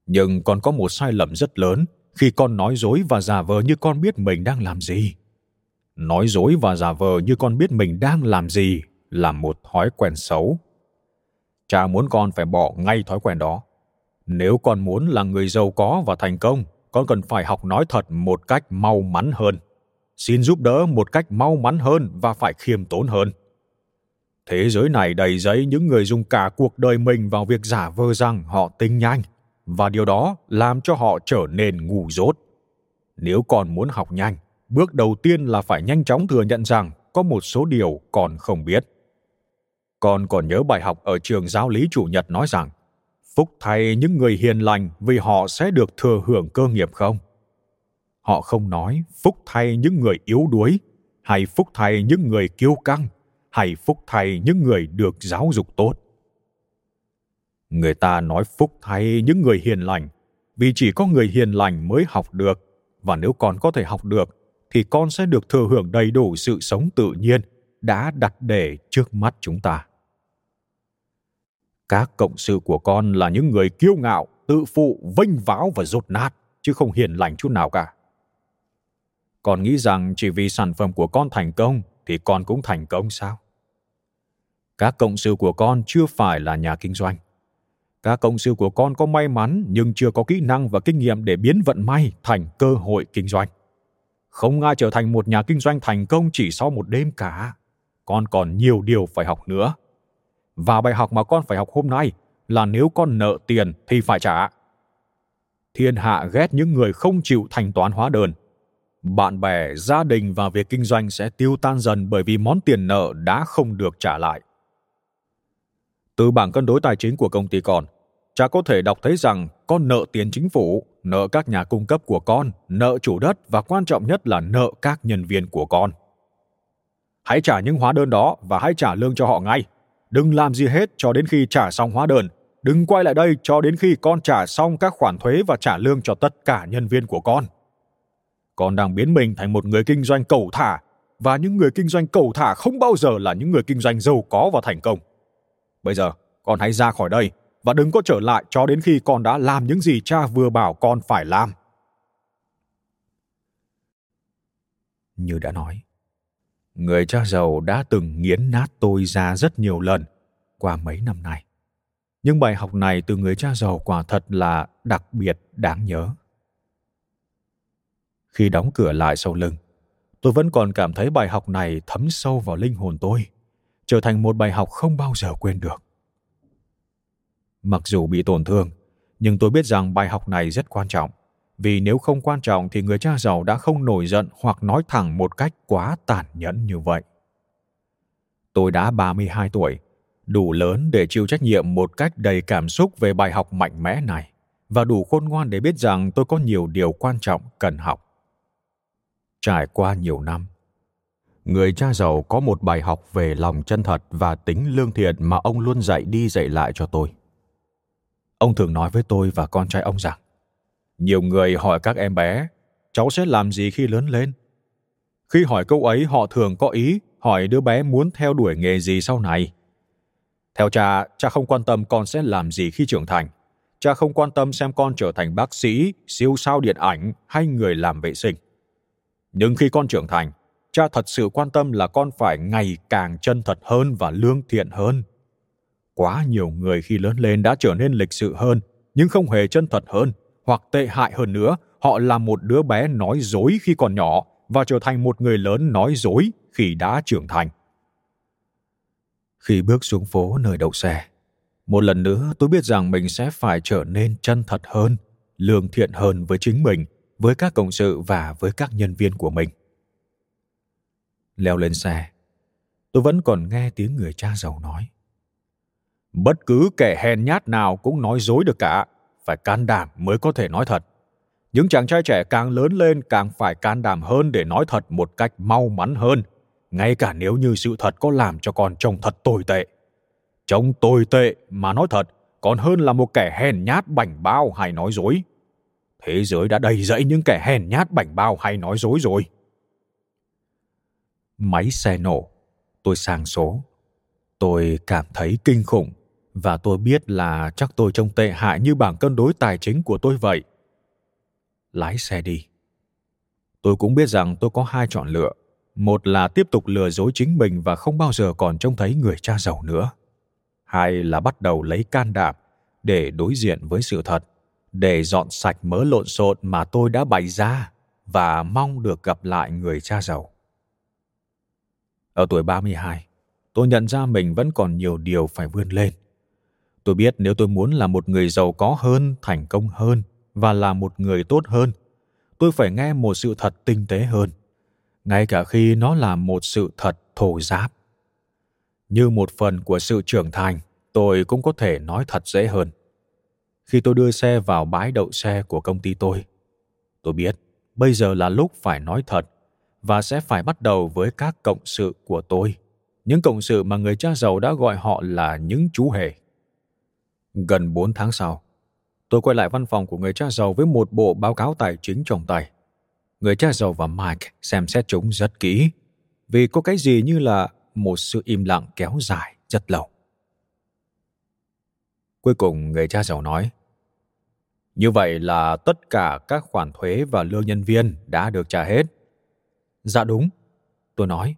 nhưng con có một sai lầm rất lớn khi con nói dối và giả vờ như con biết mình đang làm gì. Nói dối và giả vờ như con biết mình đang làm gì là một thói quen xấu. Cha muốn con phải bỏ ngay thói quen đó. Nếu con muốn là người giàu có và thành công, con cần phải học nói thật một cách mau mắn hơn. Xin giúp đỡ một cách mau mắn hơn và phải khiêm tốn hơn. Thế giới này đầy giấy những người dùng cả cuộc đời mình vào việc giả vờ rằng họ tinh nhanh, và điều đó làm cho họ trở nên ngu dốt. Nếu còn muốn học nhanh, bước đầu tiên là phải nhanh chóng thừa nhận rằng có một số điều còn không biết. Con còn nhớ bài học ở trường giáo lý chủ nhật nói rằng phúc thay những người hiền lành vì họ sẽ được thừa hưởng cơ nghiệp không? Họ không nói phúc thay những người yếu đuối hay phúc thay những người kiêu căng hay phúc thay những người được giáo dục tốt. Người ta nói phúc thay những người hiền lành, vì chỉ có người hiền lành mới học được. Và nếu con có thể học được, thì con sẽ được thừa hưởng đầy đủ sự sống tự nhiên đã đặt để trước mắt chúng ta. Các cộng sự của con là những người kiêu ngạo, tự phụ, vênh váo và rột nát, chứ không hiền lành chút nào cả. Con nghĩ rằng chỉ vì sản phẩm của con thành công thì con cũng thành công sao? Các cộng sự của con chưa phải là nhà kinh doanh. Các cộng sự của con có may mắn nhưng chưa có kỹ năng và kinh nghiệm để biến vận may thành cơ hội kinh doanh. Không ai trở thành một nhà kinh doanh thành công chỉ sau một đêm cả. Con còn nhiều điều phải học nữa. Và bài học mà con phải học hôm nay là nếu con nợ tiền thì phải trả. Thiên hạ ghét những người không chịu thanh toán hóa đơn bạn bè, gia đình và việc kinh doanh sẽ tiêu tan dần bởi vì món tiền nợ đã không được trả lại. Từ bảng cân đối tài chính của công ty con, cha có thể đọc thấy rằng con nợ tiền chính phủ, nợ các nhà cung cấp của con, nợ chủ đất và quan trọng nhất là nợ các nhân viên của con. Hãy trả những hóa đơn đó và hãy trả lương cho họ ngay. Đừng làm gì hết cho đến khi trả xong hóa đơn. Đừng quay lại đây cho đến khi con trả xong các khoản thuế và trả lương cho tất cả nhân viên của con. Con đang biến mình thành một người kinh doanh cầu thả và những người kinh doanh cầu thả không bao giờ là những người kinh doanh giàu có và thành công. Bây giờ, con hãy ra khỏi đây và đừng có trở lại cho đến khi con đã làm những gì cha vừa bảo con phải làm. Như đã nói, người cha giàu đã từng nghiến nát tôi ra rất nhiều lần qua mấy năm nay. Nhưng bài học này từ người cha giàu quả thật là đặc biệt đáng nhớ. Khi đóng cửa lại sau lưng, tôi vẫn còn cảm thấy bài học này thấm sâu vào linh hồn tôi, trở thành một bài học không bao giờ quên được. Mặc dù bị tổn thương, nhưng tôi biết rằng bài học này rất quan trọng. Vì nếu không quan trọng thì người cha giàu đã không nổi giận hoặc nói thẳng một cách quá tàn nhẫn như vậy. Tôi đã 32 tuổi, đủ lớn để chịu trách nhiệm một cách đầy cảm xúc về bài học mạnh mẽ này và đủ khôn ngoan để biết rằng tôi có nhiều điều quan trọng cần học. Trải qua nhiều năm, người cha giàu có một bài học về lòng chân thật và tính lương thiện mà ông luôn dạy đi dạy lại cho tôi. Ông thường nói với tôi và con trai ông rằng, nhiều người hỏi các em bé, cháu sẽ làm gì khi lớn lên? Khi hỏi câu ấy họ thường có ý hỏi đứa bé muốn theo đuổi nghề gì sau này. Theo cha, cha không quan tâm con sẽ làm gì khi trưởng thành. Cha không quan tâm xem con trở thành bác sĩ, siêu sao điện ảnh hay người làm vệ sinh. Nhưng khi con trưởng thành, cha thật sự quan tâm là con phải ngày càng chân thật hơn và lương thiện hơn. Quá nhiều người khi lớn lên đã trở nên lịch sự hơn nhưng không hề chân thật hơn hoặc tệ hại hơn nữa. Họ là một đứa bé nói dối khi còn nhỏ và trở thành một người lớn nói dối khi đã trưởng thành. Khi bước xuống phố nơi đậu xe một lần nữa tôi biết rằng mình sẽ phải trở nên chân thật hơn lương thiện hơn với chính mình với các cộng sự và với các nhân viên của mình leo lên xe tôi vẫn còn nghe tiếng người cha giàu nói Bất cứ kẻ hèn nhát nào cũng nói dối được cả, phải can đảm mới có thể nói thật. Những chàng trai trẻ càng lớn lên càng phải can đảm hơn để nói thật một cách mau mắn hơn, ngay cả nếu như sự thật có làm cho con trông thật tồi tệ. Trông tồi tệ mà nói thật còn hơn là một kẻ hèn nhát bảnh bao hay nói dối. Thế giới đã đầy rẫy những kẻ hèn nhát bảnh bao hay nói dối rồi. Máy xe nổ, tôi sang số. Tôi cảm thấy kinh khủng và tôi biết là chắc tôi trông tệ hại như bảng cân đối tài chính của tôi vậy. Lái xe đi. Tôi cũng biết rằng tôi có hai chọn lựa. Một là tiếp tục lừa dối chính mình và không bao giờ còn trông thấy người cha giàu nữa. Hai là bắt đầu lấy can đảm để đối diện với sự thật để dọn sạch mớ lộn xộn mà tôi đã bày ra và mong được gặp lại người cha giàu. Ở tuổi 32, tôi nhận ra mình vẫn còn nhiều điều phải vươn lên. Tôi biết nếu tôi muốn là một người giàu có hơn thành công hơn và là một người tốt hơn tôi phải nghe một sự thật tinh tế hơn ngay cả khi nó là một sự thật thô giáp. Như một phần của sự trưởng thành tôi cũng có thể nói thật dễ hơn khi tôi đưa xe vào bãi đậu xe của công ty tôi tôi biết bây giờ là lúc phải nói thật và sẽ phải bắt đầu với các cộng sự của tôi những cộng sự mà người cha giàu đã gọi họ là những chú hề Gần 4 tháng sau, tôi quay lại văn phòng của người cha giàu với một bộ báo cáo tài chính trong tay. Người cha giàu và Mike xem xét chúng rất kỹ, vì có cái gì như là một sự im lặng kéo dài rất lâu. Cuối cùng người cha giàu nói, như vậy là tất cả các khoản thuế và lương nhân viên đã được trả hết. Dạ đúng, tôi nói.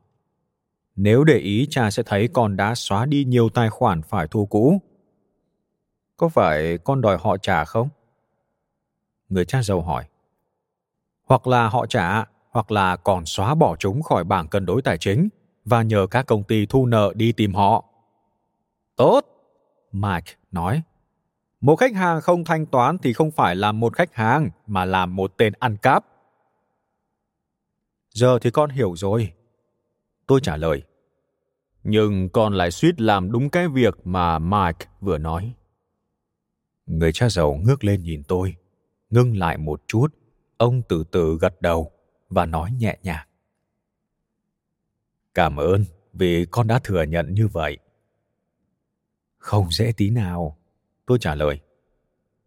Nếu để ý cha sẽ thấy con đã xóa đi nhiều tài khoản phải thu cũ có phải con đòi họ trả không? Người cha giàu hỏi. Hoặc là họ trả, hoặc là còn xóa bỏ chúng khỏi bảng cân đối tài chính và nhờ các công ty thu nợ đi tìm họ. Tốt, Mike nói. Một khách hàng không thanh toán thì không phải là một khách hàng mà là một tên ăn cắp. Giờ thì con hiểu rồi. Tôi trả lời. Nhưng con lại suýt làm đúng cái việc mà Mike vừa nói. Người cha giàu ngước lên nhìn tôi, ngưng lại một chút, ông từ từ gật đầu và nói nhẹ nhàng. Cảm ơn vì con đã thừa nhận như vậy. Không dễ tí nào, tôi trả lời.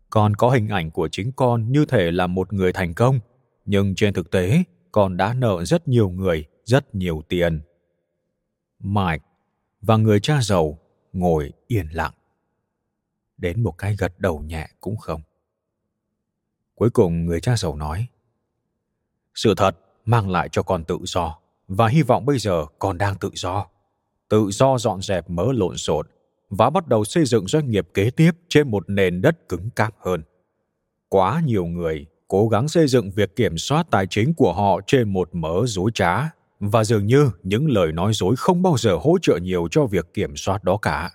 Con có hình ảnh của chính con như thể là một người thành công, nhưng trên thực tế, con đã nợ rất nhiều người rất nhiều tiền. Mike và người cha giàu ngồi yên lặng. Đến một cái gật đầu nhẹ cũng không. Cuối cùng người cha giàu nói, Sự thật mang lại cho con tự do, và hy vọng bây giờ con đang tự do. Tự do dọn dẹp mớ lộn xộn và bắt đầu xây dựng doanh nghiệp kế tiếp trên một nền đất cứng cáp hơn. Quá nhiều người cố gắng xây dựng việc kiểm soát tài chính của họ trên một mớ dối trá, và dường như những lời nói dối không bao giờ hỗ trợ nhiều cho việc kiểm soát đó cả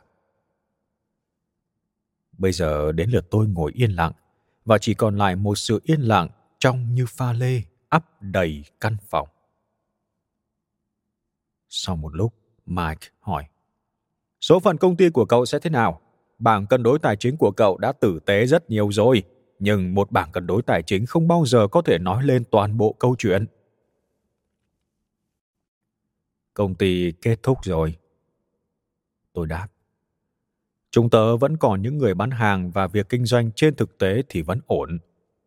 bây giờ đến lượt tôi ngồi yên lặng, và chỉ còn lại một sự yên lặng trong như pha lê ắp đầy căn phòng sau một lúc, mike hỏi số phận công ty của cậu sẽ thế nào? Bảng cân đối tài chính của cậu đã tử tế rất nhiều rồi, nhưng một bảng cân đối tài chính không bao giờ có thể nói lên toàn bộ câu chuyện. Công ty kết thúc rồi. Tôi đáp. Chúng tớ vẫn còn những người bán hàng và việc kinh doanh trên thực tế thì vẫn ổn.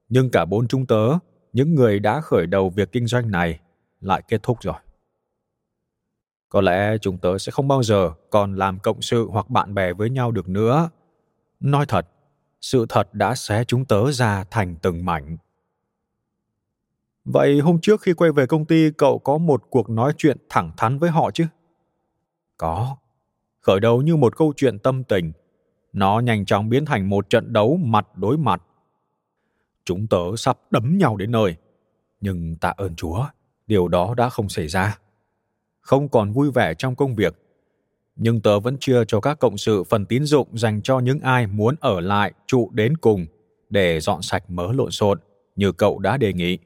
Nhưng cả bốn chúng tớ, những người đã khởi đầu việc kinh doanh này, lại kết thúc rồi có lẽ chúng tớ sẽ không bao giờ còn làm cộng sự hoặc bạn bè với nhau được nữa. Nói thật, sự thật đã xé chúng tớ ra thành từng mảnh. Vậy hôm trước khi quay về công ty, cậu có một cuộc nói chuyện thẳng thắn với họ chứ? Có. Khởi đầu như một câu chuyện tâm tình. Nó nhanh chóng biến thành một trận đấu mặt đối mặt. Chúng tớ sắp đấm nhau đến nơi. Nhưng tạ ơn chúa, điều đó đã không xảy ra không còn vui vẻ trong công việc. Nhưng tớ vẫn chưa cho các cộng sự phần tín dụng dành cho những ai muốn ở lại trụ đến cùng để dọn sạch mớ lộn xộn như cậu đã đề nghị.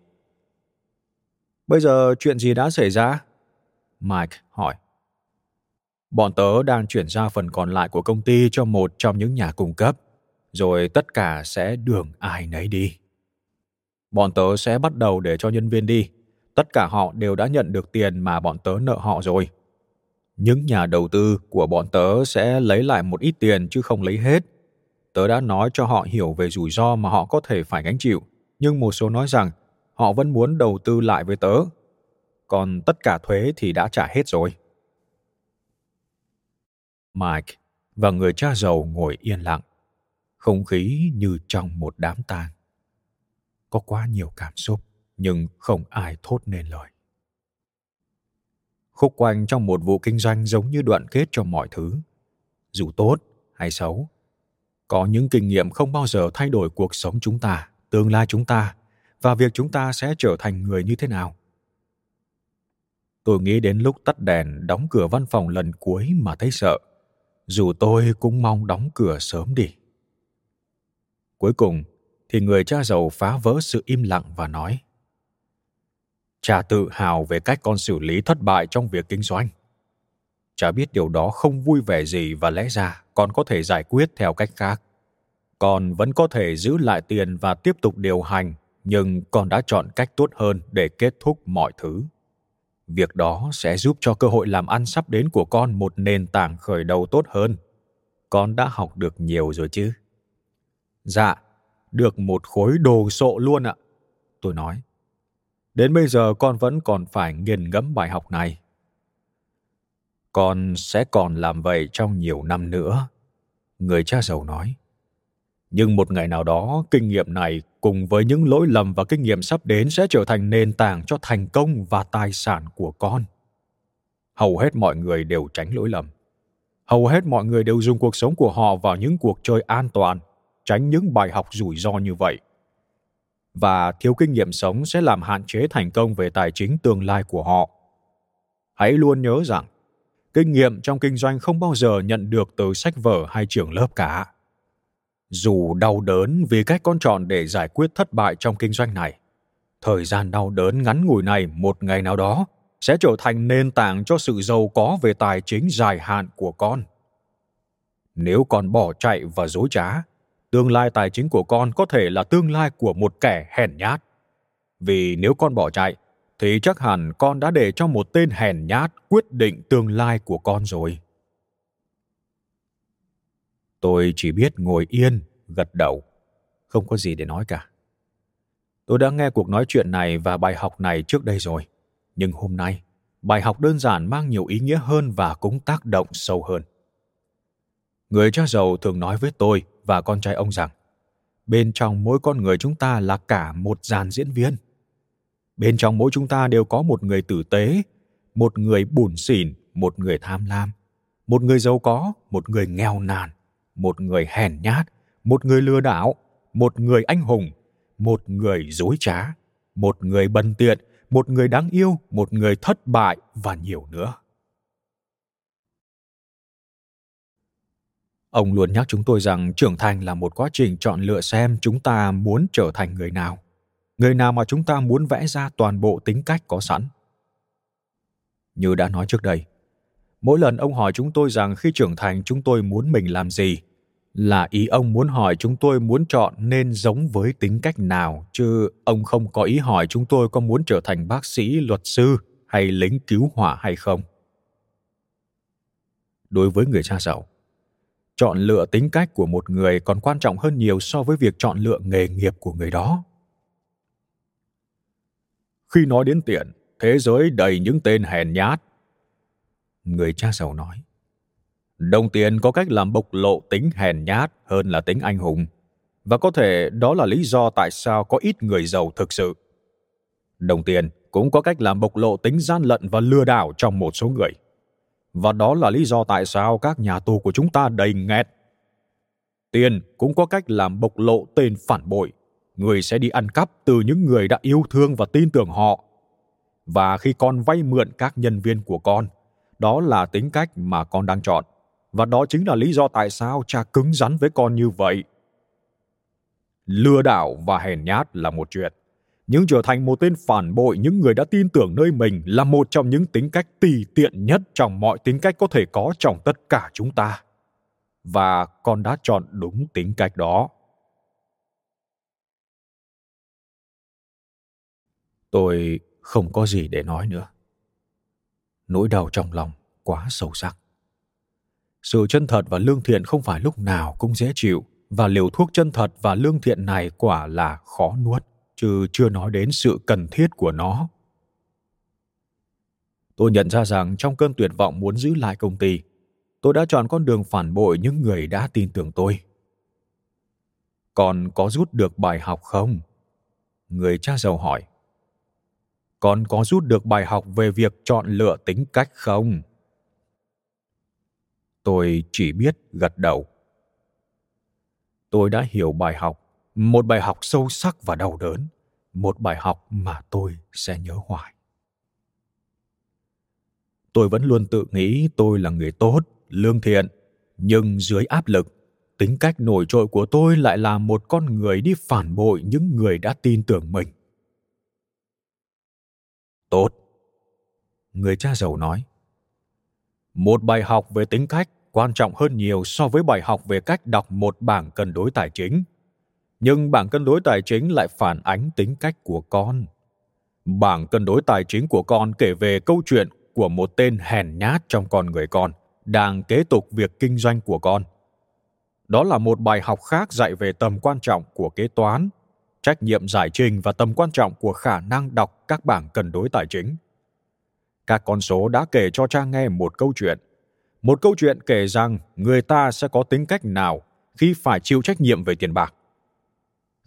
Bây giờ chuyện gì đã xảy ra? Mike hỏi. Bọn tớ đang chuyển ra phần còn lại của công ty cho một trong những nhà cung cấp, rồi tất cả sẽ đường ai nấy đi. Bọn tớ sẽ bắt đầu để cho nhân viên đi tất cả họ đều đã nhận được tiền mà bọn tớ nợ họ rồi. Những nhà đầu tư của bọn tớ sẽ lấy lại một ít tiền chứ không lấy hết. Tớ đã nói cho họ hiểu về rủi ro mà họ có thể phải gánh chịu, nhưng một số nói rằng họ vẫn muốn đầu tư lại với tớ. Còn tất cả thuế thì đã trả hết rồi. Mike và người cha giàu ngồi yên lặng. Không khí như trong một đám tang. Có quá nhiều cảm xúc nhưng không ai thốt nên lời. Khúc quanh trong một vụ kinh doanh giống như đoạn kết cho mọi thứ. Dù tốt hay xấu, có những kinh nghiệm không bao giờ thay đổi cuộc sống chúng ta, tương lai chúng ta, và việc chúng ta sẽ trở thành người như thế nào. Tôi nghĩ đến lúc tắt đèn đóng cửa văn phòng lần cuối mà thấy sợ. Dù tôi cũng mong đóng cửa sớm đi. Cuối cùng thì người cha giàu phá vỡ sự im lặng và nói cha tự hào về cách con xử lý thất bại trong việc kinh doanh. Cha biết điều đó không vui vẻ gì và lẽ ra con có thể giải quyết theo cách khác. Con vẫn có thể giữ lại tiền và tiếp tục điều hành, nhưng con đã chọn cách tốt hơn để kết thúc mọi thứ. Việc đó sẽ giúp cho cơ hội làm ăn sắp đến của con một nền tảng khởi đầu tốt hơn. Con đã học được nhiều rồi chứ? Dạ được một khối đồ sộ luôn ạ, tôi nói đến bây giờ con vẫn còn phải nghiền ngẫm bài học này. Con sẽ còn làm vậy trong nhiều năm nữa, người cha giàu nói. Nhưng một ngày nào đó, kinh nghiệm này cùng với những lỗi lầm và kinh nghiệm sắp đến sẽ trở thành nền tảng cho thành công và tài sản của con. Hầu hết mọi người đều tránh lỗi lầm. Hầu hết mọi người đều dùng cuộc sống của họ vào những cuộc chơi an toàn, tránh những bài học rủi ro như vậy và thiếu kinh nghiệm sống sẽ làm hạn chế thành công về tài chính tương lai của họ. Hãy luôn nhớ rằng, kinh nghiệm trong kinh doanh không bao giờ nhận được từ sách vở hay trường lớp cả. Dù đau đớn vì cách con chọn để giải quyết thất bại trong kinh doanh này, thời gian đau đớn ngắn ngủi này một ngày nào đó sẽ trở thành nền tảng cho sự giàu có về tài chính dài hạn của con. Nếu con bỏ chạy và dối trá tương lai tài chính của con có thể là tương lai của một kẻ hèn nhát. Vì nếu con bỏ chạy, thì chắc hẳn con đã để cho một tên hèn nhát quyết định tương lai của con rồi. Tôi chỉ biết ngồi yên, gật đầu. Không có gì để nói cả. Tôi đã nghe cuộc nói chuyện này và bài học này trước đây rồi. Nhưng hôm nay, bài học đơn giản mang nhiều ý nghĩa hơn và cũng tác động sâu hơn. Người cha giàu thường nói với tôi và con trai ông rằng bên trong mỗi con người chúng ta là cả một dàn diễn viên bên trong mỗi chúng ta đều có một người tử tế một người bủn xỉn một người tham lam một người giàu có một người nghèo nàn một người hèn nhát một người lừa đảo một người anh hùng một người dối trá một người bần tiện một người đáng yêu một người thất bại và nhiều nữa ông luôn nhắc chúng tôi rằng trưởng thành là một quá trình chọn lựa xem chúng ta muốn trở thành người nào. Người nào mà chúng ta muốn vẽ ra toàn bộ tính cách có sẵn. Như đã nói trước đây, mỗi lần ông hỏi chúng tôi rằng khi trưởng thành chúng tôi muốn mình làm gì, là ý ông muốn hỏi chúng tôi muốn chọn nên giống với tính cách nào, chứ ông không có ý hỏi chúng tôi có muốn trở thành bác sĩ, luật sư hay lính cứu hỏa hay không. Đối với người cha giàu chọn lựa tính cách của một người còn quan trọng hơn nhiều so với việc chọn lựa nghề nghiệp của người đó. Khi nói đến tiền, thế giới đầy những tên hèn nhát. Người cha giàu nói, đồng tiền có cách làm bộc lộ tính hèn nhát hơn là tính anh hùng. Và có thể đó là lý do tại sao có ít người giàu thực sự. Đồng tiền cũng có cách làm bộc lộ tính gian lận và lừa đảo trong một số người và đó là lý do tại sao các nhà tù của chúng ta đầy nghẹt. Tiền cũng có cách làm bộc lộ tên phản bội. Người sẽ đi ăn cắp từ những người đã yêu thương và tin tưởng họ. Và khi con vay mượn các nhân viên của con, đó là tính cách mà con đang chọn. Và đó chính là lý do tại sao cha cứng rắn với con như vậy. Lừa đảo và hèn nhát là một chuyện nhưng trở thành một tên phản bội những người đã tin tưởng nơi mình là một trong những tính cách tùy tiện nhất trong mọi tính cách có thể có trong tất cả chúng ta. Và con đã chọn đúng tính cách đó. Tôi không có gì để nói nữa. Nỗi đau trong lòng quá sâu sắc. Sự chân thật và lương thiện không phải lúc nào cũng dễ chịu, và liều thuốc chân thật và lương thiện này quả là khó nuốt chứ chưa nói đến sự cần thiết của nó. Tôi nhận ra rằng trong cơn tuyệt vọng muốn giữ lại công ty, tôi đã chọn con đường phản bội những người đã tin tưởng tôi. Còn có rút được bài học không? Người cha giàu hỏi. Con có rút được bài học về việc chọn lựa tính cách không? Tôi chỉ biết gật đầu. Tôi đã hiểu bài học một bài học sâu sắc và đau đớn, một bài học mà tôi sẽ nhớ hoài. Tôi vẫn luôn tự nghĩ tôi là người tốt, lương thiện, nhưng dưới áp lực, tính cách nổi trội của tôi lại là một con người đi phản bội những người đã tin tưởng mình. Tốt. Người cha giàu nói, một bài học về tính cách quan trọng hơn nhiều so với bài học về cách đọc một bảng cân đối tài chính nhưng bảng cân đối tài chính lại phản ánh tính cách của con. Bảng cân đối tài chính của con kể về câu chuyện của một tên hèn nhát trong con người con, đang kế tục việc kinh doanh của con. Đó là một bài học khác dạy về tầm quan trọng của kế toán, trách nhiệm giải trình và tầm quan trọng của khả năng đọc các bảng cân đối tài chính. Các con số đã kể cho cha nghe một câu chuyện. Một câu chuyện kể rằng người ta sẽ có tính cách nào khi phải chịu trách nhiệm về tiền bạc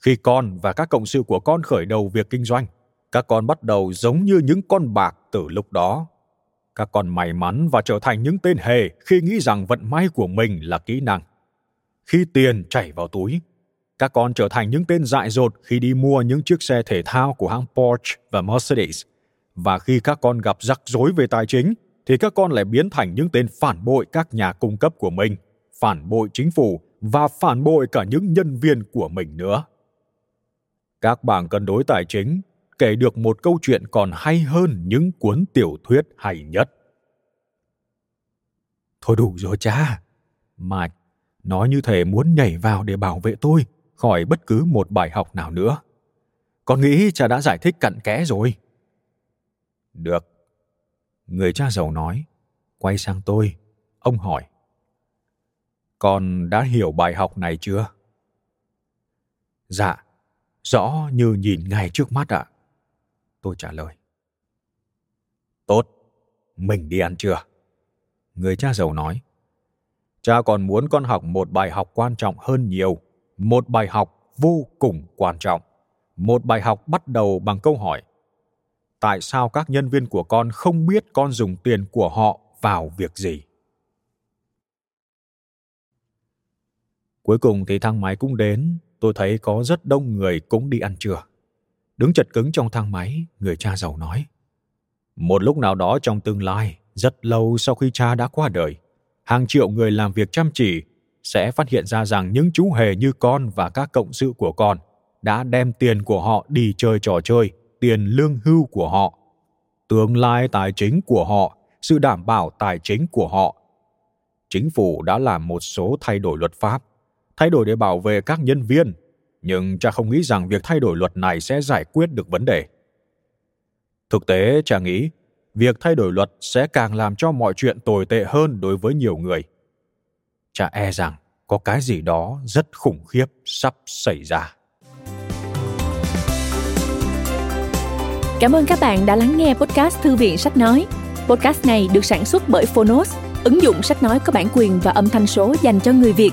khi con và các cộng sự của con khởi đầu việc kinh doanh các con bắt đầu giống như những con bạc từ lúc đó các con may mắn và trở thành những tên hề khi nghĩ rằng vận may của mình là kỹ năng khi tiền chảy vào túi các con trở thành những tên dại dột khi đi mua những chiếc xe thể thao của hãng Porsche và Mercedes. Và khi các con gặp rắc rối về tài chính, thì các con lại biến thành những tên phản bội các nhà cung cấp của mình, phản bội chính phủ và phản bội cả những nhân viên của mình nữa. Các bảng cân đối tài chính kể được một câu chuyện còn hay hơn những cuốn tiểu thuyết hay nhất. Thôi đủ rồi cha. Mike, nói như thể muốn nhảy vào để bảo vệ tôi khỏi bất cứ một bài học nào nữa. Con nghĩ cha đã giải thích cặn kẽ rồi. Được. Người cha giàu nói, quay sang tôi, ông hỏi. Con đã hiểu bài học này chưa? Dạ, rõ như nhìn ngay trước mắt ạ. À. Tôi trả lời. Tốt, mình đi ăn trưa. Người cha giàu nói. Cha còn muốn con học một bài học quan trọng hơn nhiều, một bài học vô cùng quan trọng. Một bài học bắt đầu bằng câu hỏi: Tại sao các nhân viên của con không biết con dùng tiền của họ vào việc gì? Cuối cùng thì thang máy cũng đến, tôi thấy có rất đông người cũng đi ăn trưa. Đứng chật cứng trong thang máy, người cha giàu nói. Một lúc nào đó trong tương lai, rất lâu sau khi cha đã qua đời, hàng triệu người làm việc chăm chỉ sẽ phát hiện ra rằng những chú hề như con và các cộng sự của con đã đem tiền của họ đi chơi trò chơi, tiền lương hưu của họ, tương lai tài chính của họ, sự đảm bảo tài chính của họ. Chính phủ đã làm một số thay đổi luật pháp, thay đổi để bảo vệ các nhân viên, nhưng cha không nghĩ rằng việc thay đổi luật này sẽ giải quyết được vấn đề. Thực tế, cha nghĩ việc thay đổi luật sẽ càng làm cho mọi chuyện tồi tệ hơn đối với nhiều người. Cha e rằng có cái gì đó rất khủng khiếp sắp xảy ra. Cảm ơn các bạn đã lắng nghe podcast Thư viện Sách Nói. Podcast này được sản xuất bởi Phonos, ứng dụng sách nói có bản quyền và âm thanh số dành cho người Việt.